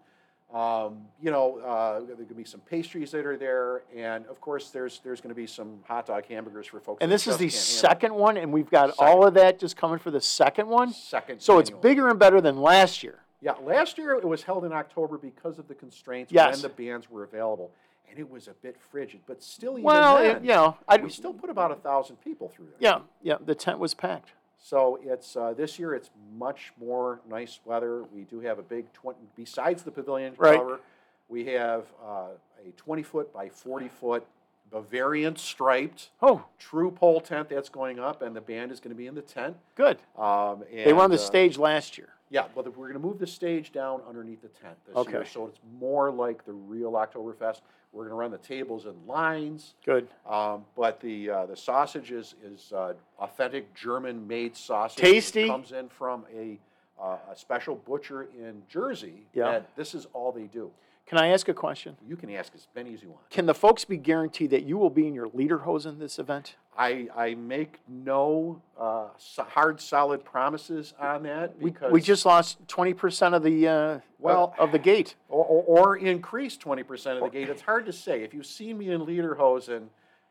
Speaker 1: Um, you know, uh, there could be some pastries that are there, and of course, there's there's going to be some hot dog hamburgers for folks.
Speaker 2: and this is the
Speaker 1: can't handle
Speaker 2: second one, and we've got
Speaker 1: Second.
Speaker 2: all of that just coming for the second one.
Speaker 1: second.
Speaker 2: So it's bigger and better than last year.
Speaker 1: Yeah, last year it was held in October because of the constraints
Speaker 2: Yes.
Speaker 1: when the bands were available, and it was a bit frigid. But still, even
Speaker 2: Well,
Speaker 1: then,
Speaker 2: it, you know, I
Speaker 1: we still put about a thousand people through there.
Speaker 2: yeah yeah the tent was packed.
Speaker 1: So it's uh, this year. It's much more nice weather. We do have a big twenty. Besides the pavilion
Speaker 2: Right.
Speaker 1: cover, we have uh, a twenty foot by forty foot Bavarian striped
Speaker 2: Oh,
Speaker 1: true pole tent that's going up, and the band is going to be in the tent.
Speaker 2: good.
Speaker 1: Um,
Speaker 2: They were on the
Speaker 1: uh,
Speaker 2: stage last year.
Speaker 1: Yeah, but we're going to move the stage down underneath the tent this year, so it's more like the real Oktoberfest. We're going to run the tables in lines,
Speaker 2: Good.
Speaker 1: um, but the uh, the sausage is is uh, authentic German made sausage.
Speaker 2: Tasty.
Speaker 1: It comes in from a uh, a special butcher in Jersey.
Speaker 2: Yeah.
Speaker 1: and this is all they do.
Speaker 2: Can I ask a question?
Speaker 1: You can ask as many as you want.
Speaker 2: Can the folks be guaranteed that you will be in your lederhosen this event?
Speaker 1: I I make no uh, hard solid promises on that
Speaker 2: We,
Speaker 1: because
Speaker 2: we just lost twenty percent of the uh,
Speaker 1: Well-
Speaker 2: of the gate.
Speaker 1: or, or, or increase 20% of the gate. It's hard to say. If you see me in Lederhosen,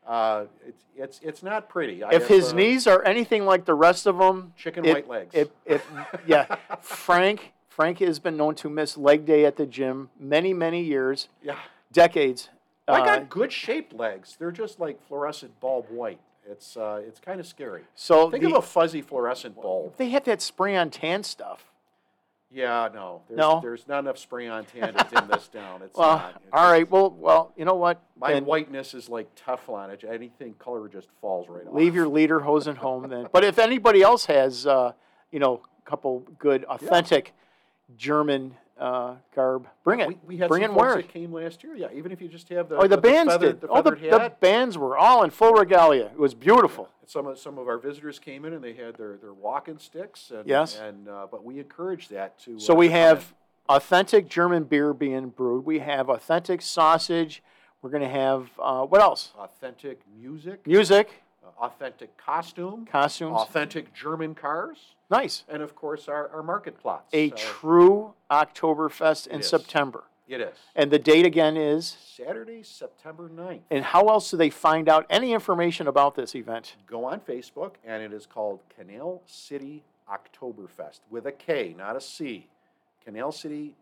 Speaker 1: uh, it's, it's, it's not pretty. I
Speaker 2: If
Speaker 1: have,
Speaker 2: his
Speaker 1: uh,
Speaker 2: knees are anything like the rest of them,
Speaker 1: Chicken
Speaker 2: it-
Speaker 1: white legs.
Speaker 2: It, it, yeah, <laughs> Frank. Frank has been known to miss leg day at the gym many, many years,
Speaker 1: yeah.
Speaker 2: decades.
Speaker 1: I
Speaker 2: Uh,
Speaker 1: got good shaped legs. They're just like fluorescent bulb white. It's, uh, it's kind of scary.
Speaker 2: so
Speaker 1: Think
Speaker 2: the-
Speaker 1: of a fuzzy fluorescent bulb.
Speaker 2: they had that spray on tan stuff.
Speaker 1: Yeah, no. There's,
Speaker 2: No?
Speaker 1: There's not enough spray on tan to dim this down. It's
Speaker 2: Well,
Speaker 1: not. It's-
Speaker 2: all right. Well, well, you know what?
Speaker 1: My
Speaker 2: Then
Speaker 1: whiteness is like Teflon. It, anything color just falls right off.
Speaker 2: leave your lederhosen home then. But if anybody else has, uh, you know, a couple good, authentic German uh, garb, bring it.
Speaker 1: We, we had
Speaker 2: bring
Speaker 1: some
Speaker 2: it
Speaker 1: folks that
Speaker 2: it.
Speaker 1: came last year. Yeah, even if you just have the
Speaker 2: Oh, the, bands
Speaker 1: feathered,
Speaker 2: did.
Speaker 1: the
Speaker 2: oh, the, the bands were all in full regalia. It was beautiful.
Speaker 1: Some of some of our visitors came in and they had their, their walking sticks. And,
Speaker 2: Yes.
Speaker 1: And uh, but we encourage that to.
Speaker 2: So
Speaker 1: uh,
Speaker 2: we have authentic German beer being brewed. We have authentic sausage. We're going to have uh, what else?
Speaker 1: authentic music,
Speaker 2: Music,
Speaker 1: uh, Uh, authentic costume,
Speaker 2: costumes.
Speaker 1: authentic German cars,
Speaker 2: Nice.
Speaker 1: and of course our, our market plots.
Speaker 2: A
Speaker 1: So
Speaker 2: true Oktoberfest in
Speaker 1: is.
Speaker 2: September.
Speaker 1: it is
Speaker 2: And the date again is.
Speaker 1: Saturday, September 9th.
Speaker 2: And how else do they find out any information about this event?
Speaker 1: Go on Facebook, and it is called Canal City Oktoberfest with a K, not a C. Canal City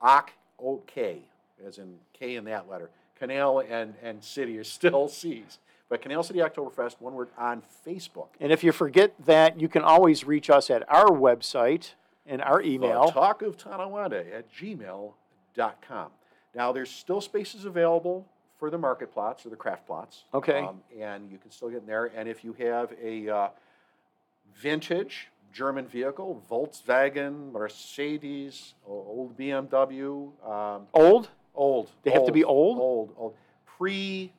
Speaker 1: Ok O K, as in K in that letter. Canal and, and City are still <laughs> C's. But Canal City Oktoberfest, one word, on Facebook.
Speaker 2: And if you forget that, you can always reach us at our website and our
Speaker 1: The
Speaker 2: email.
Speaker 1: Talk of Tonawanda at gmail.com. Now, there's still spaces available for the market plots or the craft plots.
Speaker 2: Okay.
Speaker 1: Um, and you can still get in there. And if you have a uh, vintage German vehicle, Volkswagen, Mercedes, old BMW, um,
Speaker 2: Old?
Speaker 1: old.
Speaker 2: They have to be old?
Speaker 1: Old, old. Pre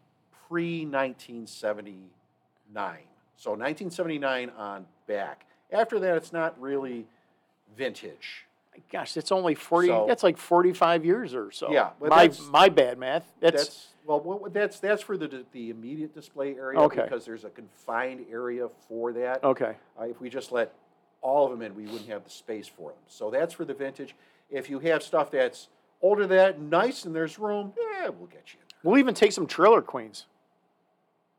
Speaker 1: pre 1979. So 1979 on back. After that, it's not really vintage.
Speaker 2: Gosh, it's only 40,
Speaker 1: So-
Speaker 2: that's like 45 years or so.
Speaker 1: Yeah,
Speaker 2: my, my bad math. That's,
Speaker 1: That's well, that's that's for the the immediate display area
Speaker 2: Okay.
Speaker 1: because there's a confined area for that.
Speaker 2: okay.
Speaker 1: Uh, if we just let all of them in, we wouldn't have the space for them. So that's for the vintage. If you have stuff that's older than that, nice, and there's room, yeah, we'll get you in there.
Speaker 2: We'll even take some trailer queens.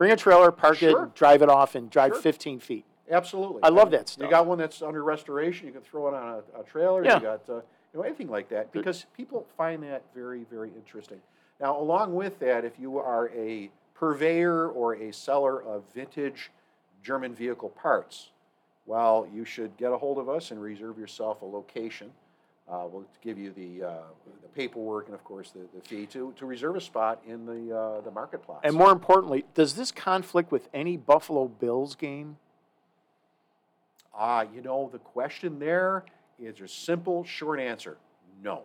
Speaker 2: Bring a trailer, park
Speaker 1: Sure.
Speaker 2: it, drive it off, and drive
Speaker 1: Sure.
Speaker 2: 15 feet.
Speaker 1: Absolutely.
Speaker 2: I love that stuff.
Speaker 1: You got one that's under restoration, you can throw it on a, a trailer.
Speaker 2: Yeah.
Speaker 1: You got uh, you know anything like that because people find that very very interesting. Now, along with that, if you are a purveyor or a seller of vintage German vehicle parts, well, you should get a hold of us and reserve yourself a location. Uh, we'll give you the, uh, the paperwork and, of course, the, the fee to, to reserve a spot in the, uh, the market.
Speaker 2: And more importantly, does this conflict with any Buffalo Bills game?
Speaker 1: Ah, you know, the question there is a simple, short answer. No,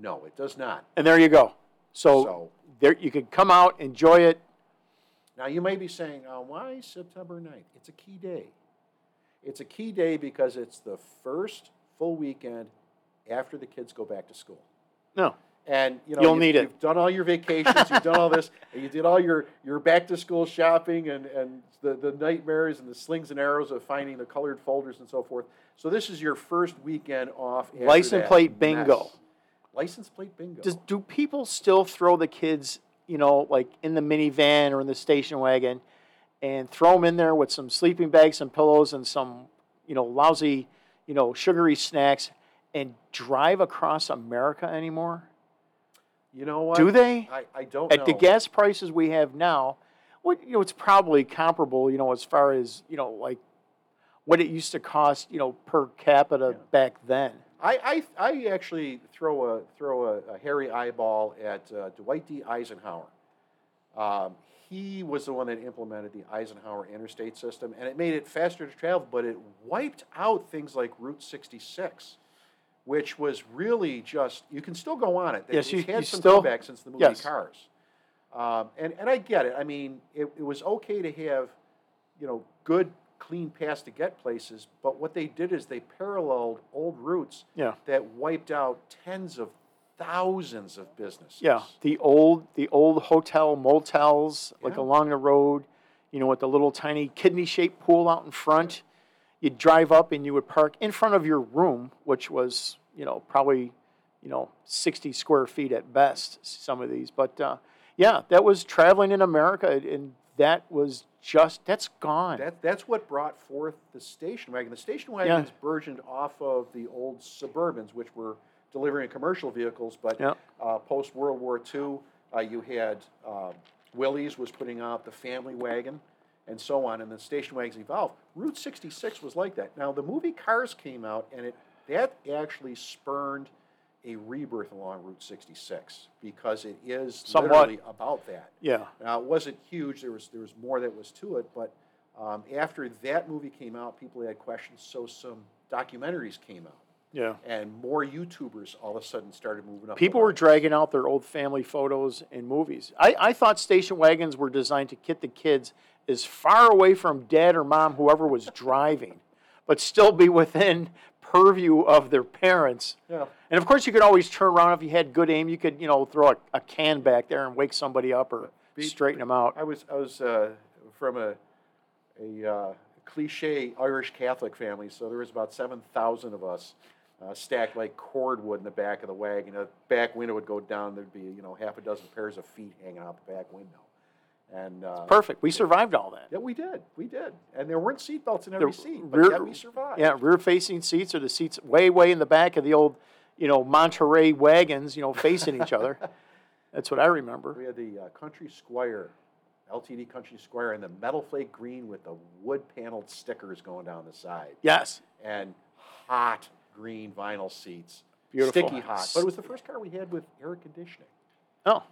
Speaker 1: no, it does not.
Speaker 2: And there you go. So,
Speaker 1: So-
Speaker 2: there you could come out, enjoy it.
Speaker 1: Now, you may be saying, uh, why September 9th? It's a key day. It's a key day because it's the first full weekend after the kids go back to school.
Speaker 2: No.
Speaker 1: And you know
Speaker 2: You'll
Speaker 1: you've,
Speaker 2: need it.
Speaker 1: You've done all your vacations. you've done all this. <laughs> And you did all your, your back to school shopping and, and the, the nightmares and the slings and arrows of finding the colored folders and so forth. So this is your first weekend off.
Speaker 2: License plate bingo.
Speaker 1: mess. License plate bingo.
Speaker 2: Does, do people still throw the kids, you know, like in the minivan or in the station wagon, and throw them in there with some sleeping bags, some pillows, and some, you know, lousy, you know, sugary snacks, and drive across America anymore?
Speaker 1: you know what?
Speaker 2: Do they?
Speaker 1: I, I don't
Speaker 2: At
Speaker 1: know.
Speaker 2: the gas prices we have now, what you know, it's probably comparable, you know, as far as you know, like what it used to cost, you know, per capita
Speaker 1: Yeah.
Speaker 2: back then.
Speaker 1: I, I, I actually throw a throw a, a hairy eyeball at uh, Dwight D. Eisenhower. Um, he was the one that implemented the Eisenhower interstate system, and it made it faster to travel, but it wiped out things like Route 66, which was really just you can still go on it.
Speaker 2: Yes,
Speaker 1: It's
Speaker 2: you-
Speaker 1: had
Speaker 2: you
Speaker 1: some
Speaker 2: still-
Speaker 1: comeback since the movie
Speaker 2: yes.
Speaker 1: Cars, um, and and I get it. I mean, it, it was okay to have, you know, good clean paths to get places, but what they did is they paralleled old routes
Speaker 2: Yeah.
Speaker 1: that wiped out tens of thousands of businesses.
Speaker 2: Yeah, the old the old hotel motels like
Speaker 1: Yeah.
Speaker 2: along the road, you know, with the little tiny kidney shaped pool out in front. You'd drive up and you would park in front of your room, which was you know probably you know sixty square feet at best. Some of these, but uh, yeah, that was traveling in America, and that was just that's gone.
Speaker 1: That, that's what brought forth the station wagon. The station wagons burgeoned off of the old Suburbans, which were delivering commercial vehicles, but
Speaker 2: Yeah.
Speaker 1: uh, post World War II, uh, you had uh, Willys was putting out the family wagon and so on, and the station wagons evolved. Route 66 was like that. Now, the movie Cars came out, and it that actually spurned a rebirth along Route 66 because it is
Speaker 2: Somewhat.
Speaker 1: literally about that.
Speaker 2: yeah,
Speaker 1: Now, it wasn't huge. There was there was more that was to it, but um, after that movie came out, people had questions. So some documentaries came out,
Speaker 2: yeah.
Speaker 1: and more YouTubers all of a sudden started moving up.
Speaker 2: People were dragging out their old family photos and movies. I, I thought station wagons were designed to get the kids as far away from dad or mom, whoever was driving, but still be within purview of their parents.
Speaker 1: Yeah.
Speaker 2: And of course, you could always turn around if you had good aim. You could, you know, throw a, a can back there and wake somebody up or
Speaker 1: Be-
Speaker 2: straighten them out.
Speaker 1: I was I was uh, from a a uh, cliche Irish Catholic family, so there was about seven thousand of us. Uh, stacked like cordwood in the back of the wagon. The back window would go down. There'd be you know half a dozen pairs of feet hanging out the back window, and uh,
Speaker 2: Perfect. We survived all that.
Speaker 1: Yeah, we did. We did. And there weren't seatbelts in
Speaker 2: The
Speaker 1: every seat, but
Speaker 2: rear-
Speaker 1: yet we survived.
Speaker 2: Yeah, rear-facing seats or the seats way, way in the back of the old, you know, Monterey wagons, you know, facing each other. <laughs> That's what I remember.
Speaker 1: We had the uh, Country Squire, LTD Country Squire, in the metal flake green with the wood paneled stickers going down the side,
Speaker 2: Yes.
Speaker 1: and hot green vinyl seats.
Speaker 2: Beautiful.
Speaker 1: Sticky hot. But it was the first car we had with air conditioning.
Speaker 2: Oh,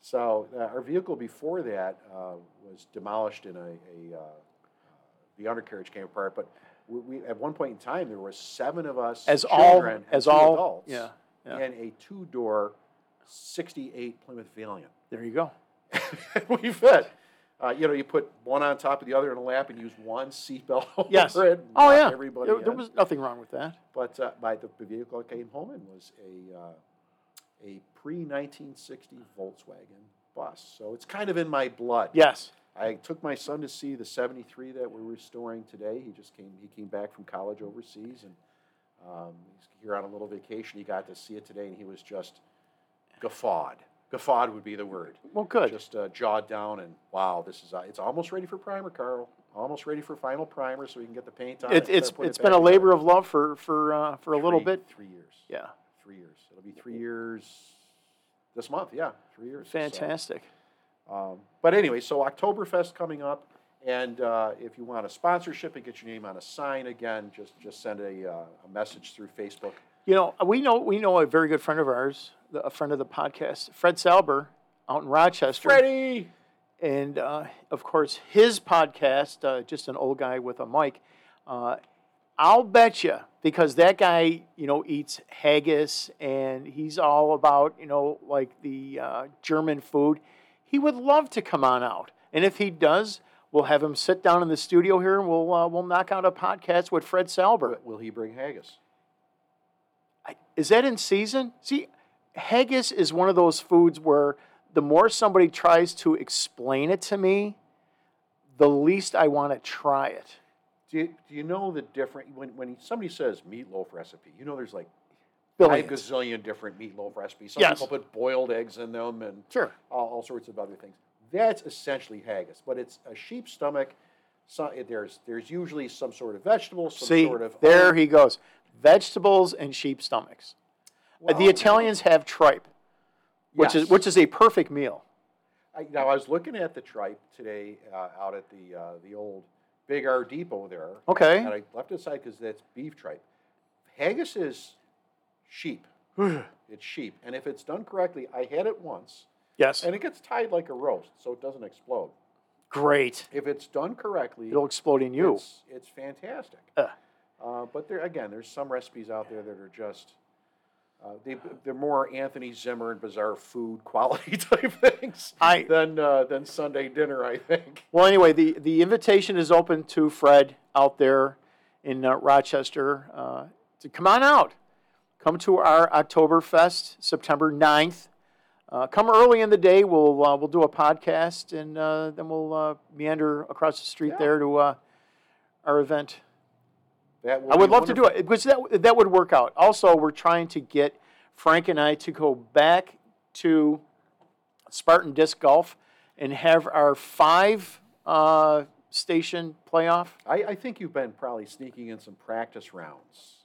Speaker 1: So uh, our vehicle before that uh, was demolished in a, a uh, the undercarriage came apart. But we, we at one point in time there were seven of us
Speaker 2: as all,
Speaker 1: children and
Speaker 2: as all,
Speaker 1: adults
Speaker 2: yeah, yeah.
Speaker 1: and a two door '68 Plymouth Valiant.
Speaker 2: There you go. <laughs>
Speaker 1: we fit. Uh, you know, you put one on top of the other in a lap and use one seatbelt <laughs> over
Speaker 2: Yes.
Speaker 1: it. and
Speaker 2: Oh yeah.
Speaker 1: Everybody
Speaker 2: There, there was nothing wrong with that.
Speaker 1: But uh, my, the, the vehicle I came home in was a uh, a pre 1960 Volkswagen bus. So it's kind of in my blood.
Speaker 2: Yes.
Speaker 1: I took my son to see the 73 that we're restoring today. He just came. He came back from college overseas, and um, he's here on a little vacation. He got to see it today, and he was just guffawed. Guffawed would be the word.
Speaker 2: Well, good.
Speaker 1: Just uh, jawed down, and wow, this is uh, it's almost ready for primer, Carl. Almost ready for final primer, so we can get the paint on.
Speaker 2: It,
Speaker 1: and
Speaker 2: it's it's
Speaker 1: it
Speaker 2: been a labor of love for for uh, for a little bit.
Speaker 1: Three years.
Speaker 2: Yeah.
Speaker 1: Three years. It'll be three years this month. Yeah, three years. So,
Speaker 2: Fantastic.
Speaker 1: um, but anyway, so Oktoberfest coming up, and uh, if you want a sponsorship and get your name on a sign again, just just send a, uh, a message through Facebook.
Speaker 2: You know, we know we know a very good friend of ours, the- a friend of the podcast, Fred Salber, out in Rochester.
Speaker 1: Freddie.
Speaker 2: and uh, of course his podcast, uh, just an old guy with a mic. Uh, I'll bet you because that guy, you know, eats haggis and he's all about, you know, like the uh, German food. He would love to come on out, and if he does, we'll have him sit down in the studio here and we'll uh, we'll knock out a podcast with Fred Salber.
Speaker 1: Will he bring haggis?
Speaker 2: I- Is that in season? See, haggis is one of those foods where the more somebody tries to explain it to me, the least I want to try it.
Speaker 1: Do you, do you know the different when when somebody says meatloaf recipe? You know, there's like
Speaker 2: Billions.
Speaker 1: five gazillion different meatloaf recipes. Some
Speaker 2: Yes.
Speaker 1: people put boiled eggs in them and
Speaker 2: Sure.
Speaker 1: all, all sorts of other things. That's essentially haggis, but it's a sheep stomach. So, there's there's usually some sort of vegetable, some
Speaker 2: See,
Speaker 1: sort of
Speaker 2: there he goes. Vegetables and sheep stomachs. Uh,
Speaker 1: Well,
Speaker 2: the Italians have tripe, which
Speaker 1: Yes.
Speaker 2: is which is a perfect meal.
Speaker 1: I, now I was looking at the tripe today uh, out at the uh, the old Big R Depot there.
Speaker 2: Okay.
Speaker 1: And I left it aside because that's beef tripe. Haggis is sheep. <sighs> It's sheep, and if it's done correctly, I had it once,
Speaker 2: yes.
Speaker 1: and it gets tied like a roast, so it doesn't explode.
Speaker 2: Great.
Speaker 1: If it's done correctly,
Speaker 2: It'll explode in you.
Speaker 1: It's, it's fantastic.
Speaker 2: Uh.
Speaker 1: Uh, but there again, there's some recipes out there that are just uh, they, they're more Anthony Zimmer and bizarre food quality <laughs> type things
Speaker 2: I-
Speaker 1: than uh, than Sunday dinner. I think.
Speaker 2: Well, anyway, the, the invitation is open to Fred out there in uh, Rochester uh, to come on out. Come to our Oktoberfest, September 9th. Uh, come early in the day. We'll, uh, we'll do a podcast and uh, then we'll uh, meander across the street
Speaker 1: Yeah.
Speaker 2: there to uh, our event.
Speaker 1: That
Speaker 2: I would love to do it because that, that would work out. Also, we're trying to get Frank and I to go back to Spartan Disc Golf and have our five uh, station playoff.
Speaker 1: I, I think you've been probably sneaking in some practice rounds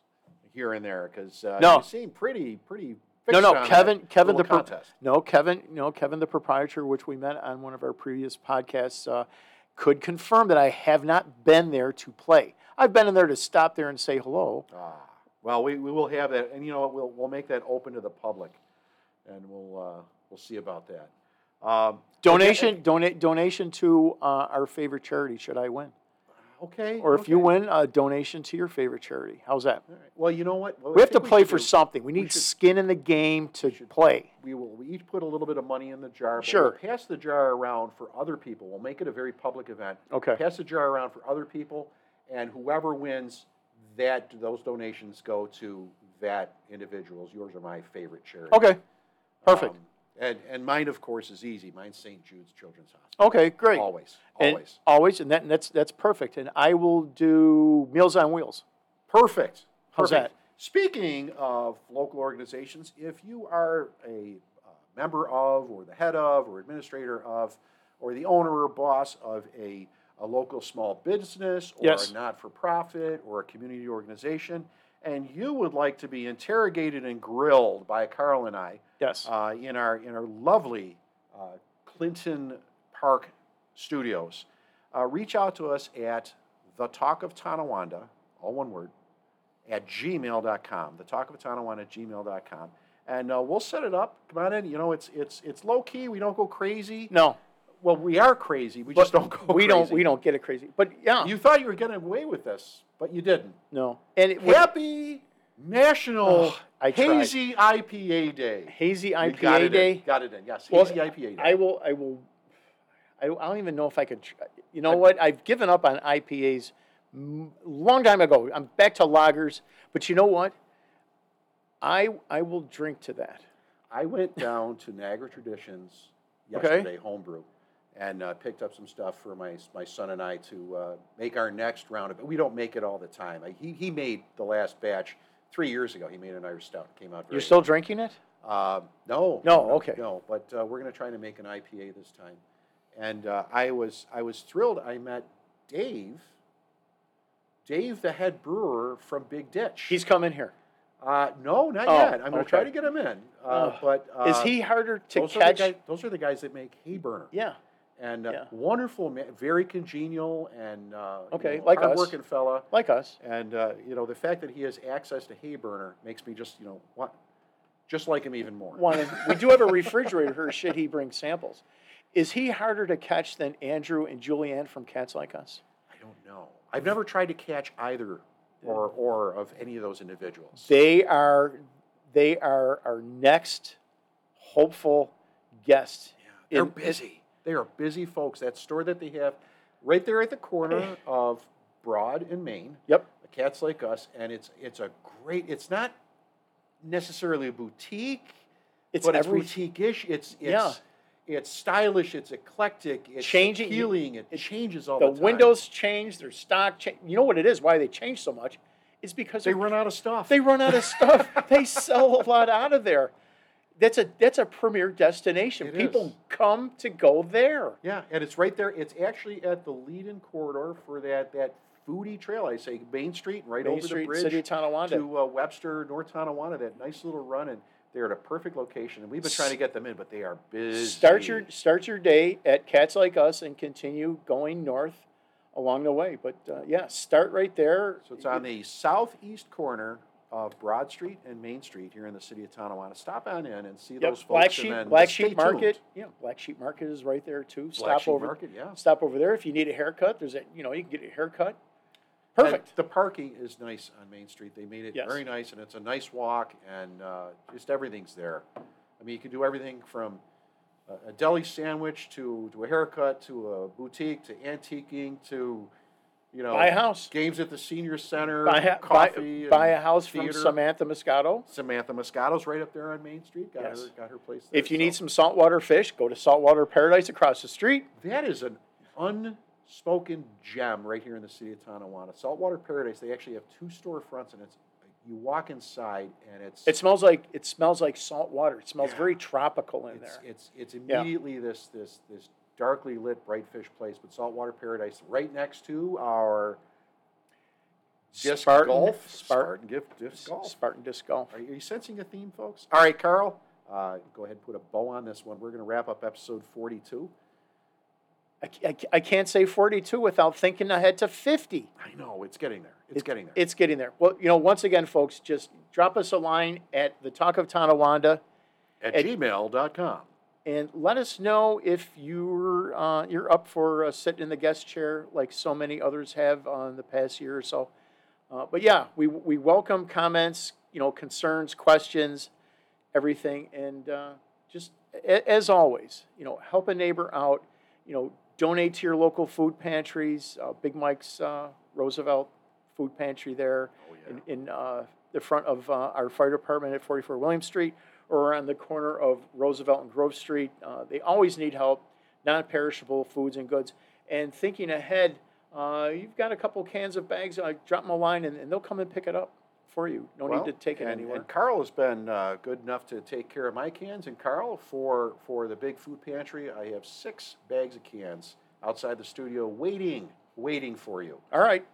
Speaker 1: here and there because uh,
Speaker 2: No.
Speaker 1: you seem pretty pretty.
Speaker 2: No, no, Kevin, Kevin the pro- no, Kevin, no, Kevin the proprietor, which we met on one of our previous podcasts, uh, could confirm that I have not been there to play. I've been in there to stop there and say hello.
Speaker 1: Ah, well, we, we will have that, and you know? We'll we'll make that open to the public, and we'll uh, we'll see about that. Um,
Speaker 2: Donation, donate, donation to uh, our favorite charity. Should I win?
Speaker 1: Okay.
Speaker 2: Or if you win, a donation to your favorite charity. How's that?
Speaker 1: All right. Well, you know what? What
Speaker 2: We have to play for
Speaker 1: do-
Speaker 2: something. We need
Speaker 1: should-
Speaker 2: skin in the game to
Speaker 1: should-
Speaker 2: play.
Speaker 1: We will we each put a little bit of money in the jar. but
Speaker 2: Sure.
Speaker 1: We'll pass the jar around for other people. We'll make it a very public event.
Speaker 2: Okay.
Speaker 1: Pass the jar around for other people, and whoever wins, that those donations go to that individual's. Yours are my favorite charity.
Speaker 2: Okay. Perfect.
Speaker 1: Um, and and mine, of course, is easy. Mine's St. Jude's Children's Hospital.
Speaker 2: okay, great.
Speaker 1: Always,
Speaker 2: And
Speaker 1: always.
Speaker 2: always, and, that, and that's that's perfect. And I will do Meals on Wheels.
Speaker 1: Perfect.
Speaker 2: How's
Speaker 1: Perfect.
Speaker 2: that?
Speaker 1: Speaking of local organizations, if you are a uh, member of, or the head of, or administrator of, or the owner or boss of a, a local small business, or
Speaker 2: Yes.
Speaker 1: a not for profit, or a community organization, and you would like to be interrogated and grilled by Carl and I
Speaker 2: Yes.
Speaker 1: uh, in, our, in our lovely uh, Clinton Park studios, uh, reach out to us at the Talk of Tonawanda, all one word, at gmail.com. The Talk of Tonawanda at gmail.com. And uh, we'll set it up. Come on in. You know, it's it's it's low key. We don't go crazy.
Speaker 2: no,
Speaker 1: Well, we are crazy. We just don't go <laughs>
Speaker 2: we
Speaker 1: crazy.
Speaker 2: don't we don't get it crazy. But yeah,
Speaker 1: You thought you were getting away with this, but you didn't.
Speaker 2: no. And it, with
Speaker 1: Happy National
Speaker 2: Ugh, I tried.
Speaker 1: Hazy IPA Day.
Speaker 2: hazy
Speaker 1: You
Speaker 2: IPA
Speaker 1: got it
Speaker 2: day.
Speaker 1: In. Got it in. Yes,
Speaker 2: Well,
Speaker 1: hazy IPA Day.
Speaker 2: I will. I will. I, I don't even know if I could. tr- You know what? I've given up on IPAs m- long time ago. I'm back to lagers. But you know what? I I will drink to that.
Speaker 1: I went down to Niagara Traditions
Speaker 2: Okay.
Speaker 1: yesterday, homebrew, and uh, picked up some stuff for my my son and I to uh, make our next round of it. We don't make it all the time. I, he he made the last batch three years ago. He made an Irish stout. It came out very.
Speaker 2: You're still drinking it?
Speaker 1: Uh, no.
Speaker 2: No, okay.
Speaker 1: No, but uh, we're going to try to make an IPA this time, and uh, I was I was thrilled. I met Dave. Dave, the head brewer from Big Ditch.
Speaker 2: He's coming here.
Speaker 1: uh, no, not
Speaker 2: Oh,
Speaker 1: yet. I'm going to try to get him in. Uh, but uh,
Speaker 2: Is he harder to catch?
Speaker 1: Guys, those are the guys that make Hayburner.
Speaker 2: yeah.
Speaker 1: And uh,
Speaker 2: Yeah.
Speaker 1: wonderful, man, very congenial, and uh, you
Speaker 2: Okay,
Speaker 1: know,
Speaker 2: like us.
Speaker 1: hardworking fella.
Speaker 2: Like us.
Speaker 1: And uh, you know, the fact that he has access to Hayburner makes me just, you know, what, just like him even more.
Speaker 2: We do have a refrigerator here. Should he bring samples? Is he harder to catch than Andrew and Julianne from Cats Like Us?
Speaker 1: I don't know. I've never tried to catch either or, or of any of those individuals.
Speaker 2: They are they are our next hopeful guest.
Speaker 1: They're
Speaker 2: in-
Speaker 1: busy. They are busy folks. That store that they have right there at the corner <laughs> of Broad and Main,
Speaker 2: Yep.
Speaker 1: The cats Like Us, and it's it's a great. It's not necessarily a boutique,
Speaker 2: It's
Speaker 1: but it's
Speaker 2: every
Speaker 1: boutique-ish. It's it's
Speaker 2: Yeah.
Speaker 1: it's stylish. It's eclectic. It's
Speaker 2: Changing-
Speaker 1: appealing. It,
Speaker 2: it-
Speaker 1: changes all
Speaker 2: the
Speaker 1: the, time.
Speaker 2: windows change, their stock change. You know what it is? Why they change so much? It's because
Speaker 1: They run out of stuff.
Speaker 2: they run out of stuff. <laughs> they sell a lot out of there. That's a that's a premier destination.
Speaker 1: It
Speaker 2: People
Speaker 1: is.
Speaker 2: come to go there.
Speaker 1: Yeah, and it's right there. It's actually at the lead-in corridor for that that foodie trail. I say Main Street, right
Speaker 2: Main
Speaker 1: over
Speaker 2: Street,
Speaker 1: the bridge
Speaker 2: City of Tonawanda.
Speaker 1: to uh, Webster, North Tonawanda. That nice little run, and they're at a perfect location. And we've been trying to get them in, but they are busy.
Speaker 2: Start your start your day at Cats Like Us and continue going north along the way. But uh, yeah, start right there.
Speaker 1: So it's on the southeast corner of Broad Street and Main Street here in the city of Tonawanda. Stop on in and see
Speaker 2: Yep,
Speaker 1: those folks.
Speaker 2: Black
Speaker 1: and
Speaker 2: Sheep
Speaker 1: then
Speaker 2: Black Sheep Market.
Speaker 1: tuned.
Speaker 2: Yeah, Black Sheep Market is right there too.
Speaker 1: Black
Speaker 2: Stop
Speaker 1: Sheep
Speaker 2: over
Speaker 1: Market, yeah.
Speaker 2: stop over there if you need a haircut. There's a you know you can get a haircut.
Speaker 1: And
Speaker 2: Perfect.
Speaker 1: the parking is nice on Main Street. They made it
Speaker 2: Yes.
Speaker 1: very nice, and it's a nice walk, and uh, just everything's there. I mean, you can do everything from a, a deli sandwich to, to a haircut to a boutique to antiquing to, you know,
Speaker 2: Buy a house.
Speaker 1: games at the senior center,
Speaker 2: Buy, a-
Speaker 1: coffee,
Speaker 2: buy, buy a house from
Speaker 1: theater.
Speaker 2: Samantha Moscato.
Speaker 1: Samantha Moscato's right up there on Main Street. Got
Speaker 2: Yes.
Speaker 1: her got her place. There,
Speaker 2: If you need some saltwater fish, go to Saltwater Paradise across the street.
Speaker 1: that is an unspoken gem right here in the city of Tonawanda. Saltwater Paradise. They actually have two storefronts, and it's you walk inside, and it's
Speaker 2: It smells like it smells like salt water. It smells
Speaker 1: Yeah.
Speaker 2: very tropical in
Speaker 1: it's
Speaker 2: there.
Speaker 1: it's it's immediately this this this darkly lit bright fish place, but Saltwater Paradise right next to our disc
Speaker 2: Spartan
Speaker 1: golf,
Speaker 2: Spartan,
Speaker 1: Spartan gift disc golf.
Speaker 2: Spartan disc golf.
Speaker 1: Are you, are you sensing a theme, folks? All right, Carl, uh, go ahead and put a bow on this one. We're going to wrap up episode forty-two.
Speaker 2: I, I, I can't say 42 without thinking ahead to 50.
Speaker 1: I know it's getting there. It's
Speaker 2: It-
Speaker 1: getting there.
Speaker 2: It's getting there. Well, you know, once again, folks, just drop us a line at the Talk of Tonawanda
Speaker 1: at
Speaker 2: at-
Speaker 1: gmail.com.
Speaker 2: and let us know if you're uh, you're up for uh, sitting in the guest chair like so many others have on the past year or so. Uh, but yeah, we we welcome comments, you know, concerns, questions, everything, and uh, just a, as always, you know, help a neighbor out. You know, donate to your local food pantries. Uh, Big Mike's uh, Roosevelt Food Pantry there
Speaker 1: Oh, yeah.
Speaker 2: in, in uh, the front of uh, our fire department at 44 William Street or on the corner of Roosevelt and Grove Street. Uh, they always need help, non perishable foods and goods. And thinking ahead, uh, you've got a couple cans of bags, uh, drop them a line and, and they'll come and pick it up for you. No
Speaker 1: Well,
Speaker 2: need to take it
Speaker 1: and,
Speaker 2: anywhere.
Speaker 1: And Carl has been uh, good enough to take care of my cans. And Carl, for for the big food pantry, I have six bags of cans outside the studio, waiting, waiting for you.
Speaker 2: All right.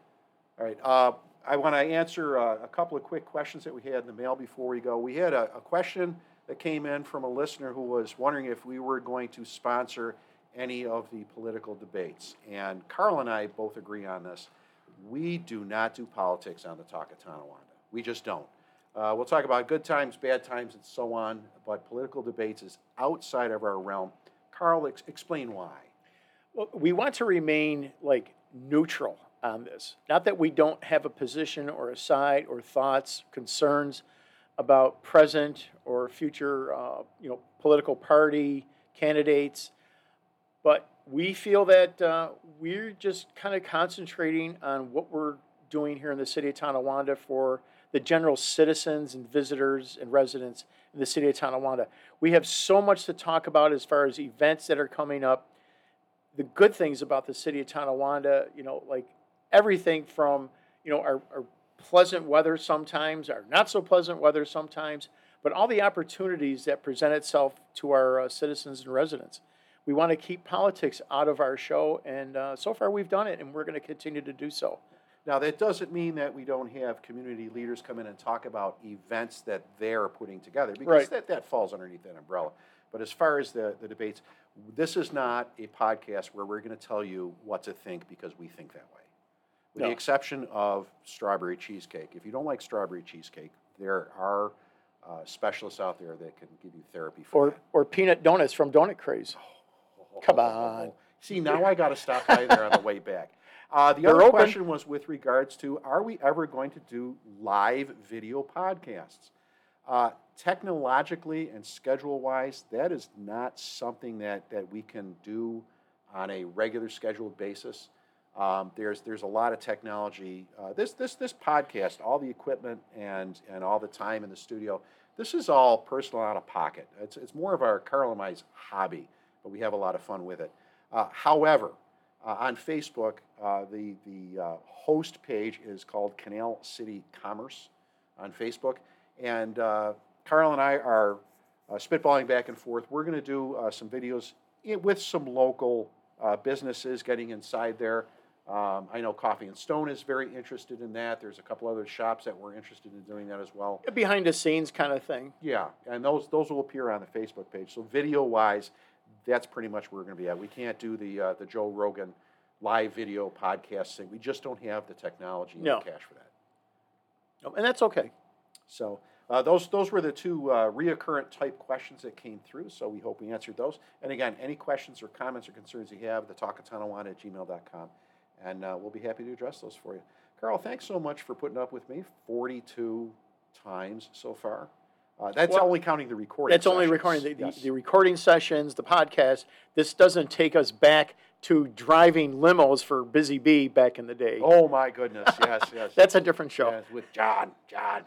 Speaker 1: All right. Uh, I want to answer uh, a couple of quick questions that we had in the mail before we go. We had a, a question that came in from a listener who was wondering if we were going to sponsor any of the political debates. And Carl and I both agree on this. We do not do politics on the Talk of Tonawanda. We just don't. Uh, we'll talk about good times, bad times, and so on, but political debates is outside of our realm. Carl, ex- explain why.
Speaker 2: Well, we want to remain like neutral on this. Not that we don't have a position or a side or thoughts, concerns about present or future, uh, you know, political party candidates, but we feel that uh, we're just kind of concentrating on what we're doing here in the city of Tonawanda for the general citizens and visitors and residents in the city of Tonawanda. We have so much to talk about as far as events that are coming up the good things about the city of Tonawanda, you know, like everything from, you know, our, our pleasant weather sometimes, our not so pleasant weather sometimes, but all the opportunities that present itself to our uh, citizens and residents. We want to keep politics out of our show, and uh, so far we've done it, and we're going to continue to do so.
Speaker 1: Now, that doesn't mean that we don't have community leaders come in and talk about events that they're putting together, because
Speaker 2: Right.
Speaker 1: that, that falls underneath that umbrella. But as far as the, the debates, this is not a podcast where we're going to tell you what to think because we think that way. With
Speaker 2: No.
Speaker 1: the exception of strawberry cheesecake. If you don't like strawberry cheesecake, there are uh, specialists out there that can give you therapy for
Speaker 2: Or, or peanut donuts from Donut Craze.
Speaker 1: that.
Speaker 2: come on.
Speaker 1: See, now I got to stop by there on the way back. Uh, the
Speaker 2: They're
Speaker 1: other
Speaker 2: open.
Speaker 1: question was with regards to are we ever going to do live video podcasts? Uh, technologically and schedule wise, that is not something that, that we can do on a regular scheduled basis. Um, there's there's a lot of technology. Uh, this this this podcast, all the equipment and and all the time in the studio, this is all personal out of pocket. It's it's more of our Carl and I's hobby, but we have a lot of fun with it. Uh, however, uh, on Facebook, uh, the the uh, host page is called Canal City Commerce on Facebook, and uh, Carl and I are spitballing back and forth. We're going to do some videos with some local uh, businesses getting inside there. Um, I know Coffee and Stone is very interested in that. There's a couple other shops that were interested in doing that as well.
Speaker 2: A behind the scenes kind of thing.
Speaker 1: Yeah, and those those will appear on the Facebook page. So video wise, that's pretty much where we're going to be at. We can't do the uh, the Joe Rogan live video podcast thing. We just don't have the technology and
Speaker 2: No.
Speaker 1: the cash for that.
Speaker 2: Oh, And that's okay.
Speaker 1: So uh, those those were the two uh, reoccurrent type questions that came through. So we hope we answered those. And again, any questions or comments or concerns you have, the talkatonawanda at gmail.com. And uh, we'll be happy to address those for you. Carl, thanks so much for putting up with me 42 times so far. Uh, that's
Speaker 2: Well,
Speaker 1: only counting the recording.
Speaker 2: That's only recording the, the, the recording sessions, the podcast. This doesn't take us back to driving limos for Busy Bee back in the day.
Speaker 1: Oh my goodness! Yes, yes. <laughs>
Speaker 2: That's a different show.
Speaker 1: Yes, with John. John.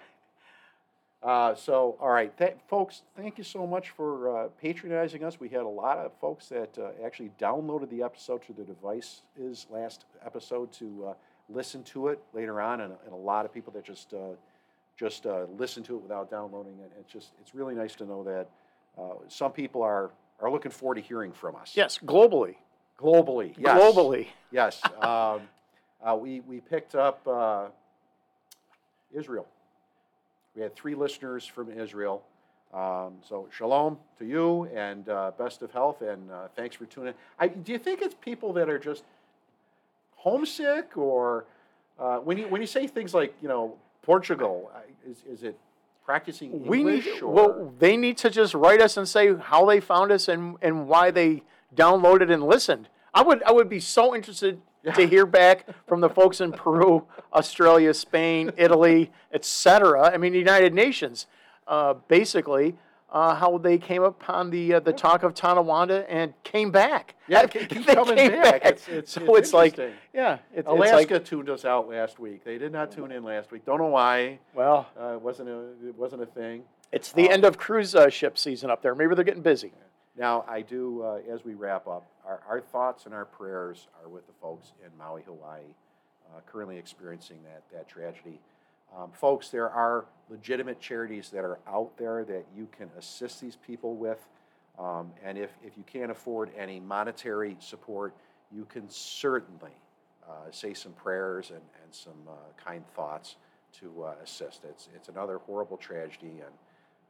Speaker 1: Uh, so, all right, th- folks, thank you so much for uh, patronizing us. We had a lot of folks that uh, actually downloaded the episode to their devices last episode to uh, listen to it later on, and, and a lot of people that just uh, just uh, listen to it without downloading it. It's just it's really nice to know that uh, some people are are looking forward to hearing from us.
Speaker 2: Yes, globally.
Speaker 1: globally. Yes.
Speaker 2: Globally.
Speaker 1: Yes. Um, uh, we, we picked up uh, Israel. We had three listeners from Israel. Um, so shalom to you and uh, best of health and uh, thanks for tuning in. I, do you think it's people that are just homesick or uh, when, you, when you say things like, you know, Portugal, is, is it practicing English?
Speaker 2: We need
Speaker 1: or?
Speaker 2: well, they need to just write us and say how they found us and, and why they downloaded and listened. I would I would be so interested to hear back from the folks in Peru, Australia, Spain, Italy, etc. I mean, the United Nations, uh, basically, uh, how they came upon the uh, the talk of Tonawanda and came back.
Speaker 1: Yeah, <laughs>
Speaker 2: They
Speaker 1: coming
Speaker 2: came
Speaker 1: back. It's- it's-
Speaker 2: so
Speaker 1: it's
Speaker 2: it's, like, yeah, it, it's
Speaker 1: Alaska
Speaker 2: like,
Speaker 1: tuned us out last week. They did not tune in last week. Don't know why.
Speaker 2: well,
Speaker 1: Uh, it wasn't a it wasn't a thing.
Speaker 2: it's the end of cruise uh, ship season up there. Maybe they're getting busy.
Speaker 1: Now I do uh, as we wrap up. Our, our thoughts and our prayers are with the folks in Maui, Hawaii, uh, currently experiencing that that tragedy. Um, folks, there are legitimate charities that are out there that you can assist these people with. Um, and if, if you can't afford any monetary support, you can certainly uh, say some prayers and, and some uh, kind thoughts to uh, assist. It's, it's another horrible tragedy, and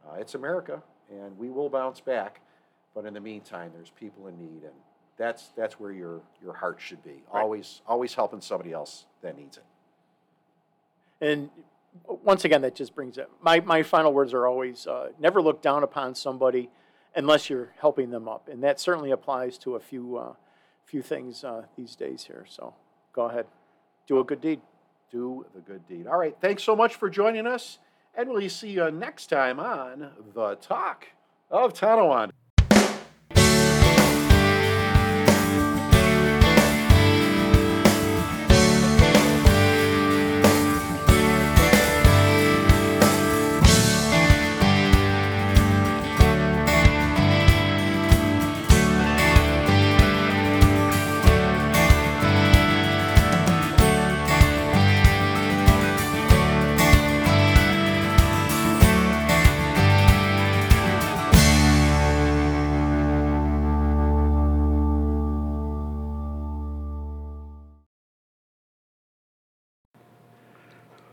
Speaker 1: uh, it's America, and we will bounce back. But in the meantime, there's people in need, and that's, that's where your, your heart should be.
Speaker 2: Right.
Speaker 1: Always, always helping somebody else that needs it.
Speaker 2: And once again, that just brings it. My, my final words are always uh, never look down upon somebody unless you're helping them up. And that certainly applies to a few, uh, few things uh, these days here. So go ahead, do a good deed.
Speaker 1: do the good deed. All right, thanks so much for joining us, and we'll see you next time on The Talk of Tonawanda.